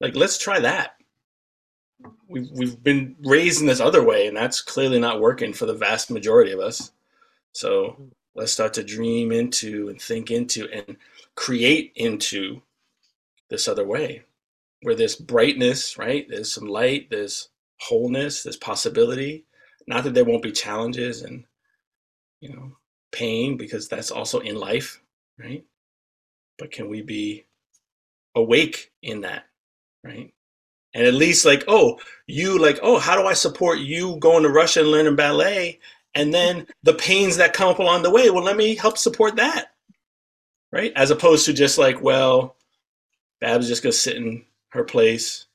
Like, let's try that. We've we've been raised in this other way, and that's clearly not working for the vast majority of us. So let's start to dream into and think into and create into this other way where there's brightness, right? There's some light, there's wholeness, there's possibility. Not that there won't be challenges and, you know, pain, because that's also in life, right? But can we be awake in that, right? And at least like, oh, you like, oh, how do I support you going to Russia and learning ballet? And then the pains that come up along the way, well, let me help support that, right? As opposed to just like, well, Babz's just gonna sit in her place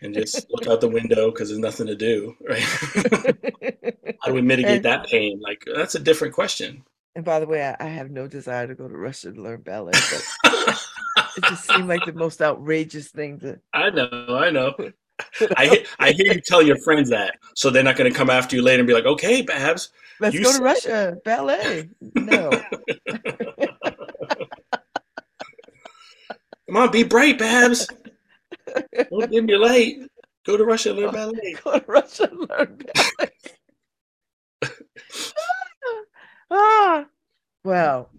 and just look out the window because there's nothing to do, right? How do we mitigate that pain? Like that's a different question. And by the way, I, I have no desire to go to Russia to learn ballet, but it just seemed like the most outrageous thing to. I know, I know. I hear, I hear you tell your friends that, so they're not going to come after you later and be like, "Okay, Babz, Let's You go to Russia ballet. No, come on, be bright, Babz. Don't be late. Go to Russia learn ballet." go to Russia learn ballet. Ah, well,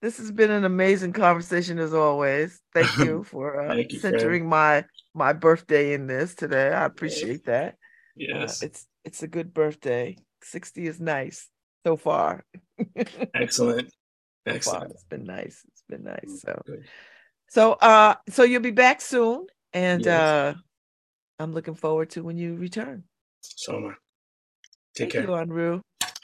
this has been an amazing conversation as always. Thank you for uh, Thank you, friend. centering my my birthday in this today. I appreciate that. Uh, Yes, it's it's a good birthday. Sixty is nice so far. excellent, So far, excellent. it's been nice. It's been nice. So Good. so uh so you'll be back soon, and Yes. uh I'm looking forward to when you return. So am I. Take Thank care. you, Anru.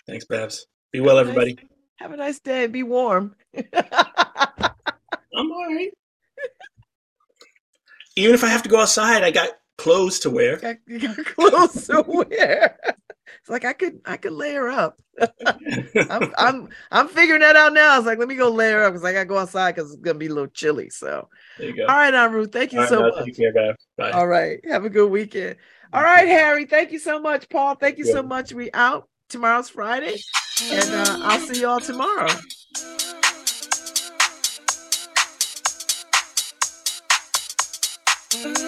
Thanks, Babz. Be well, a nice- everybody. Have a nice day. Be warm. I'm all right. Even if I have to go outside, I got clothes to wear. got, you got clothes to wear. It's like I could I could layer up. I'm I'm I'm figuring that out now. It's like let me go layer up because I gotta go outside because it's gonna be a little chilly. So there you go. all right, Anru, thank you All right, so now much. Care. All right. Have a good weekend. All right, Harry. Thank you so much. Paul, thank you so much. We out. Tomorrow's Friday. And uh, I'll see y'all tomorrow. Ooh.